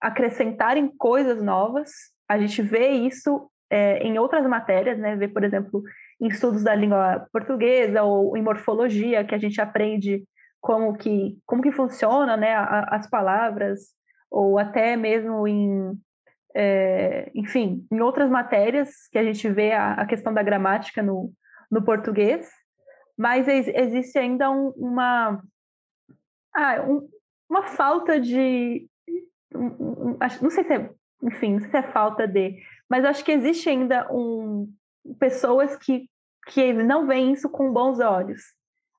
acrescentarem coisas novas. A gente vê isso é, em outras matérias, né? Vê, por exemplo, em estudos da língua portuguesa ou em morfologia, que a gente aprende como que, como que funciona né, as palavras, ou até mesmo em, é, enfim, em outras matérias que a gente vê a, a questão da gramática no, no português, mas ex existe ainda um, uma, ah, um, uma falta de. Um, não sei se é, enfim, não sei se é falta de, mas acho que existe ainda um, pessoas que, que não veem isso com bons olhos.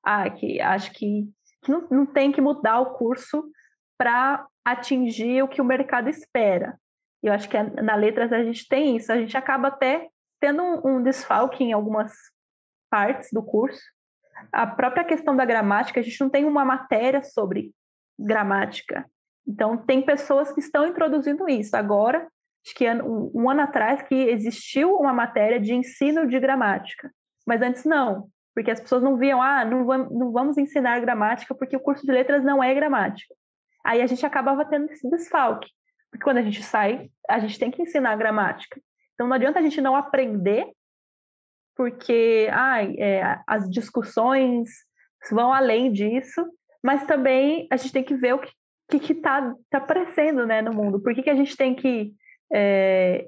Ah, que acho que, que não, não tem que mudar o curso para atingir o que o mercado espera. Eu acho que na letras a gente tem isso, a gente acaba até tendo um, um desfalque em algumas partes do curso. A própria questão da gramática, a gente não tem uma matéria sobre gramática. Então, tem pessoas que estão introduzindo isso. Agora, acho que um, um ano atrás, que existiu uma matéria de ensino de gramática. Mas antes não, porque as pessoas não viam, ah, não vamos, não vamos ensinar gramática porque o curso de letras não é gramática. Aí a gente acabava tendo esse desfalque. Porque quando a gente sai, a gente tem que ensinar gramática. Então não adianta a gente não aprender, porque é, as discussões vão além disso, mas também a gente tem que ver o que está tá aparecendo né, no mundo. Por que, que a gente tem que. É,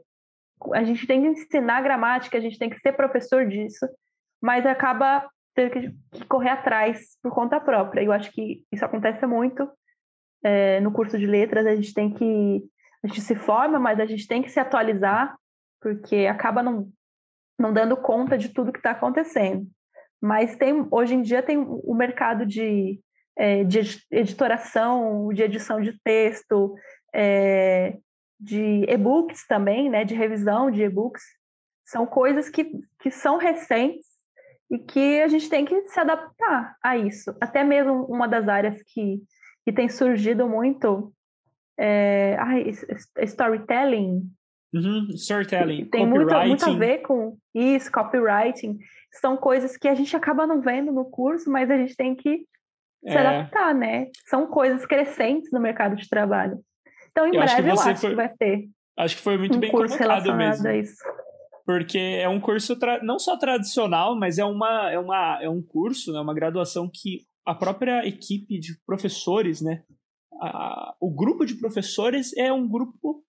a gente tem que ensinar gramática, a gente tem que ser professor disso, mas acaba tendo que, correr atrás por conta própria. Eu acho que isso acontece muito é, no curso de letras, a gente tem que. A gente se forma, mas a gente tem que se atualizar, porque acaba não, não dando conta de tudo que está acontecendo. Mas tem, hoje em dia tem o mercado de, é, de editoração, de edição de texto, é, de e-books também, né, de revisão de e-books. São coisas que, que são recentes e que a gente tem que se adaptar a isso. Até mesmo uma das áreas que que tem surgido muito é, ai, storytelling. Uhum, storytelling. Tem muito, muito a ver com isso, copywriting. São coisas que a gente acaba não vendo no curso, mas a gente tem que se é. adaptar, né? São coisas crescentes no mercado de trabalho. Então, em eu breve, acho eu acho foi, que vai ter. Acho que foi muito um bem curso colocado mesmo. A isso. Porque é um curso não só tradicional, mas é, uma, é, uma, é um curso, né, uma graduação que a própria equipe de professores, né? A, o grupo de professores é um grupo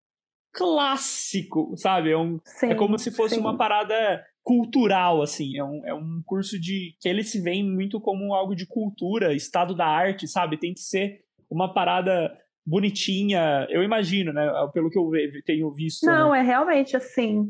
clássico, sabe? É, um, sim, é como se fosse sim. uma parada cultural, assim. É um, é um curso de que eles se veem muito como algo de cultura, estado da arte, sabe? Tem que ser uma parada bonitinha, eu imagino, né? Pelo que eu tenho visto. Não, né? é realmente assim.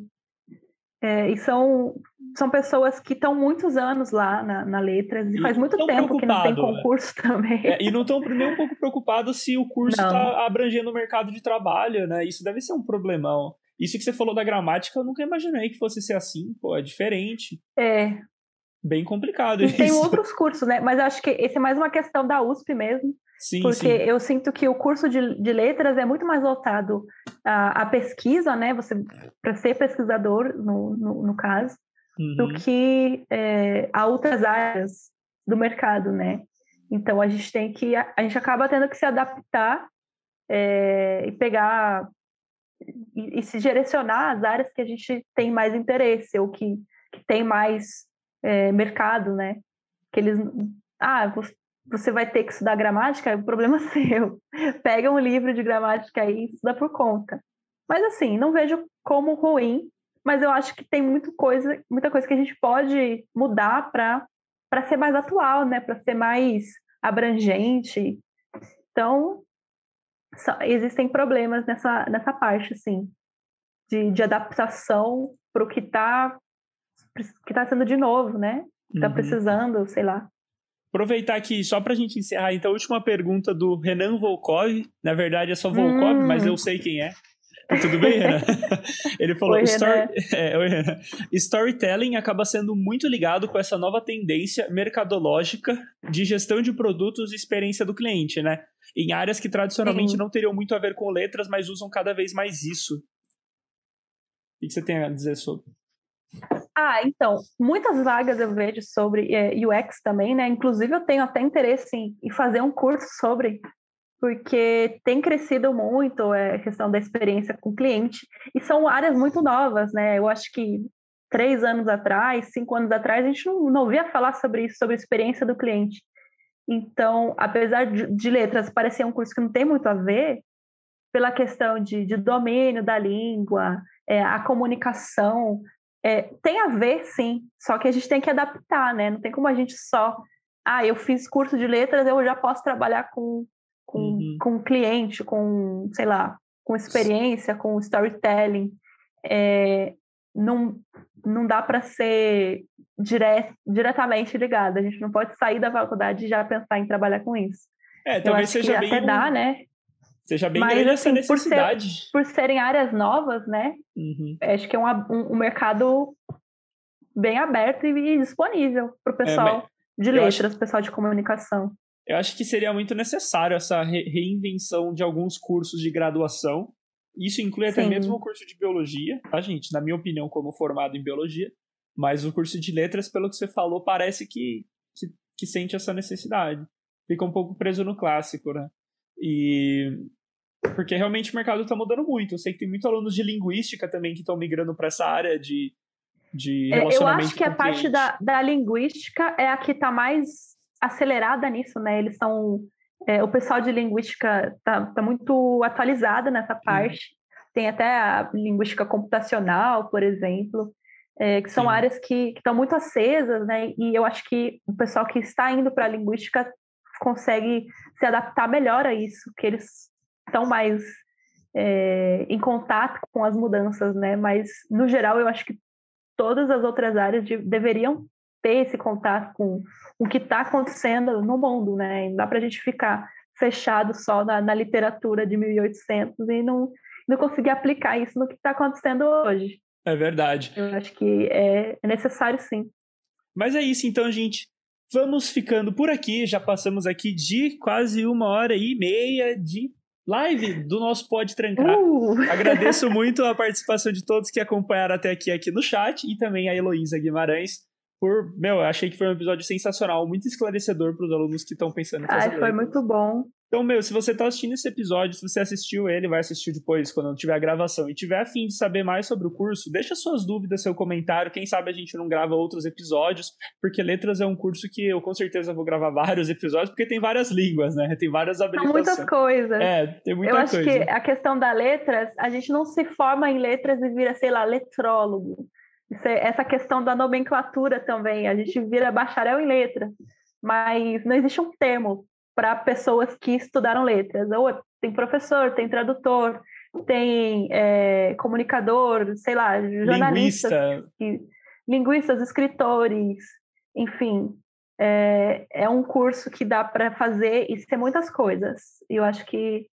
É, e são, são pessoas que estão muitos anos lá na, na Letras, e, e faz muito tempo que não tem né? concurso né? também. É, e não estão nem um pouco preocupados se o curso está abrangendo o mercado de trabalho, né? Isso deve ser um problemão. Isso que você falou da gramática, eu nunca imaginei que fosse ser assim, pô, é diferente. É. Bem complicado e isso. Tem outros cursos, né? Mas acho que esse é mais uma questão da USP mesmo. Sim, porque sim. eu sinto que o curso de, de letras é muito mais voltado à, à pesquisa, né? Você para ser pesquisador no, no, no caso, uhum. do que é, a outras áreas do mercado, né? Então a gente tem que a, a gente acaba tendo que se adaptar é, e pegar e, e, se direcionar às áreas que a gente tem mais interesse ou que, que tem mais é, mercado, né? Que eles ah, você vai ter que estudar gramática, o problema é seu. Pega um livro de gramática aí e estuda por conta. Mas assim, não vejo como ruim, mas eu acho que tem muito coisa, muita coisa que a gente pode mudar para para ser mais atual, né, para ser mais abrangente. Então, só, existem problemas nessa nessa parte assim de, de adaptação para o que está que tá sendo de novo, né? Está uhum. precisando, sei lá. Aproveitar aqui, só para a gente encerrar, então, a última pergunta do Renan Volkov. Na verdade é só Volkov, hum. mas eu sei quem é. Tá tudo bem, Renan? Ele falou: Oi, Story... É, oi, storytelling acaba sendo muito ligado com essa nova tendência mercadológica de gestão de produtos e experiência do cliente, né? Em áreas que tradicionalmente Sim. não teriam muito a ver com letras, mas usam cada vez mais isso. O que você tem a dizer sobre? Ah, então, muitas vagas eu vejo sobre é, UX também, né? Inclusive, eu tenho até interesse em, em fazer um curso sobre porque tem crescido muito é, a questão da experiência com o cliente, e são áreas muito novas, né? Eu acho que três anos atrás, cinco anos atrás, a gente não, não ouvia falar sobre isso, sobre a experiência do cliente. Então, apesar de, de letras parecer um curso que não tem muito a ver, pela questão de, de domínio da língua, é, a comunicação, é, tem a ver, sim, só que a gente tem que adaptar, né? Não tem como a gente só, ah, eu fiz curso de letras, eu já posso trabalhar com com, uhum. com cliente, com, sei lá, com experiência, com storytelling. É, não, não dá para ser dire, diretamente ligado. A gente não pode sair da faculdade e já pensar em trabalhar com isso. É, talvez seja bem. Até dá, né? Seja bem Mas, grande assim, essa necessidade. Por, ser, por, serem áreas novas, né? Uhum. Acho que é um, um, um, mercado bem aberto e disponível para o é, pessoal é, de letras, acho... pessoal de comunicação eu acho que seria muito necessário essa re reinvenção de alguns cursos de graduação. Isso inclui até Sim. mesmo o curso de biologia, tá, gente? Na minha opinião, como formado em biologia. Mas o curso de letras, pelo que você falou, parece que, que, que sente essa necessidade. Fica um pouco preso no clássico, né? E. Porque realmente o mercado está mudando muito. Eu sei que tem muitos alunos de linguística também que estão migrando para essa área de, de relacionamento. É, eu acho que a parte da, da linguística é a que está mais acelerada nisso, né? Eles são. É, o pessoal de linguística está tá muito atualizado nessa parte. Tem até a linguística computacional, por exemplo, é, que são Sim. áreas que estão muito acesas, né? E eu acho que o pessoal que está indo para a linguística consegue se adaptar melhor a isso, que eles estão mais é, em contato com as mudanças, né? Mas, no geral, eu acho que todas as outras áreas de, deveriam ter esse contato com o que está acontecendo no mundo, né? Não dá para a gente ficar fechado só na, na, literatura de 1800 e não, não conseguir aplicar isso no que está acontecendo hoje. É verdade. Eu acho que é, é necessário sim. Mas é isso então, gente. Vamos ficando por aqui. Já passamos aqui de quase uma hora e meia de live do nosso Pode Trancar. Uh! Agradeço muito a participação de todos que acompanharam até aqui, aqui no chat e também a Heloísa Guimarães por. Meu, achei que foi um episódio sensacional, muito esclarecedor para os alunos que estão pensando em fazer. Ai, foi muito bom. Então, meu, se você está assistindo esse episódio, se você assistiu ele, vai assistir depois, quando tiver a gravação, e tiver afim de saber mais sobre o curso, deixa suas dúvidas, seu comentário. Quem sabe a gente não grava outros episódios, porque letras é um curso que eu com certeza vou gravar vários episódios, porque tem várias línguas, né? Tem várias habilitações. Tem muitas coisas. É, tem muita coisa. Eu acho coisa. que a questão da letras, a gente não se forma em letras e vira, sei lá, letrólogo. É, essa questão da nomenclatura também, a gente vira bacharel em letras, mas não existe um termo para pessoas que estudaram letras. Ou tem professor, tem tradutor, tem é, comunicador, sei lá, jornalistas, Linguista. linguistas, escritores, enfim. É, é um curso que dá para fazer e ser muitas coisas. E eu acho que,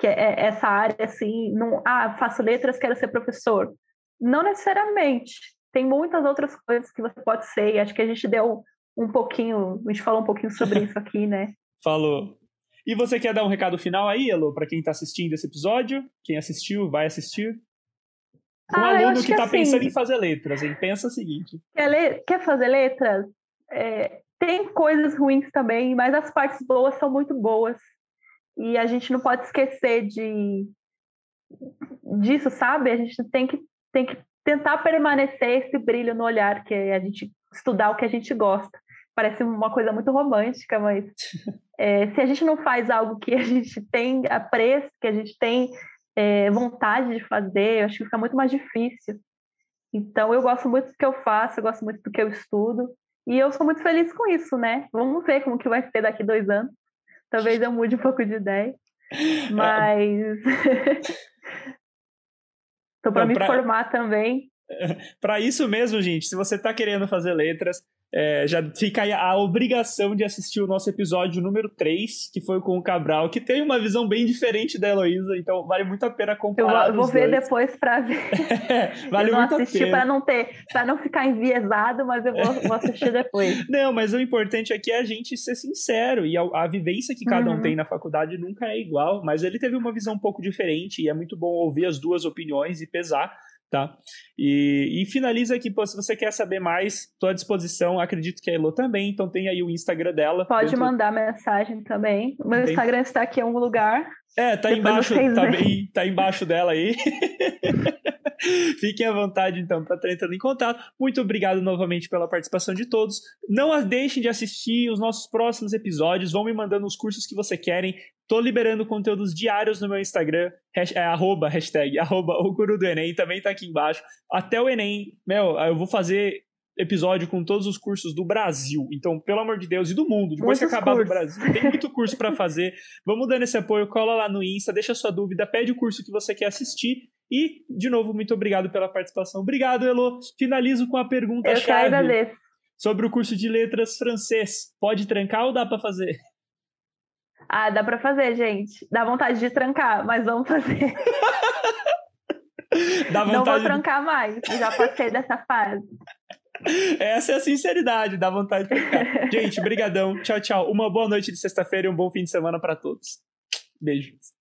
que é essa área, assim, não, ah, faço letras, quero ser professor não necessariamente. Tem muitas outras coisas que você pode ser, e acho que a gente deu um pouquinho, a gente falou um pouquinho sobre isso aqui, né? Falou. E você quer dar um recado final aí, Elo, para quem está assistindo esse episódio? Quem assistiu, vai assistir? Um ah, aluno que está assim, pensando em fazer letras, hein? Pensa o seguinte. Quer, ler, quer fazer letras? É, tem coisas ruins também, mas as partes boas são muito boas. E a gente não pode esquecer de disso, sabe? A gente tem que tem que tentar permanecer esse brilho no olhar, que é a gente estudar o que a gente gosta. Parece uma coisa muito romântica, mas é, se a gente não faz algo que a gente tem apreço, que a gente tem é, vontade de fazer, eu acho que fica muito mais difícil. Então, eu gosto muito do que eu faço, eu gosto muito do que eu estudo, e eu sou muito feliz com isso, né? Vamos ver como que vai ser daqui dois anos. Talvez eu mude um pouco de ideia, mas Estou para me pra... formar também. para isso mesmo, gente, se você está querendo fazer letras, é, já fica aí a obrigação de assistir o nosso episódio número 3, que foi com o Cabral, que tem uma visão bem diferente da Heloísa, então vale muito a pena comparar. Eu vou, vou ver depois para ver. É, vale eu muito assistir para não ter, para não ficar enviesado, mas eu vou, vou, assistir depois. Não, mas o importante aqui é a gente ser sincero e a, a vivência que cada uhum. um tem na faculdade nunca é igual, mas ele teve uma visão um pouco diferente e é muito bom ouvir as duas opiniões e pesar tá? E, e finaliza aqui, pô, se você quer saber mais, estou à disposição, acredito que a Elo também, então tem aí o Instagram dela. Pode dentro... mandar mensagem também. O meu tem... Instagram está aqui em algum lugar. É, tá embaixo, tá, bem, tá embaixo dela aí. Fiquem à vontade, então, para estar entrando em contato. Muito obrigado novamente pela participação de todos. Não deixem de assistir os nossos próximos episódios. Vão me mandando os cursos que você querem. Tô liberando conteúdos diários no meu Instagram, é, arroba, hashtag, arroba o guru do Enem, também tá aqui embaixo. Até o Enem, meu, eu vou fazer episódio com todos os cursos do Brasil. Então, pelo amor de Deus, e do mundo. Depois Muitos que acabar cursos. do Brasil, tem muito curso para fazer. Vamos dando esse apoio, cola lá no Insta, deixa sua dúvida, pede o curso que você quer assistir. E, de novo, muito obrigado pela participação. Obrigado, Elo. Finalizo com a pergunta chave sobre o curso de letras francês. Pode trancar ou dá para fazer? Ah, dá para fazer, gente. Dá vontade de trancar, mas vamos fazer. Dá vontade Não vou trancar mais, já passei dessa fase. Essa é a sinceridade, dá vontade de trancar. gente, brigadão. Tchau, tchau. Uma boa noite de sexta-feira e um bom fim de semana para todos. Beijos.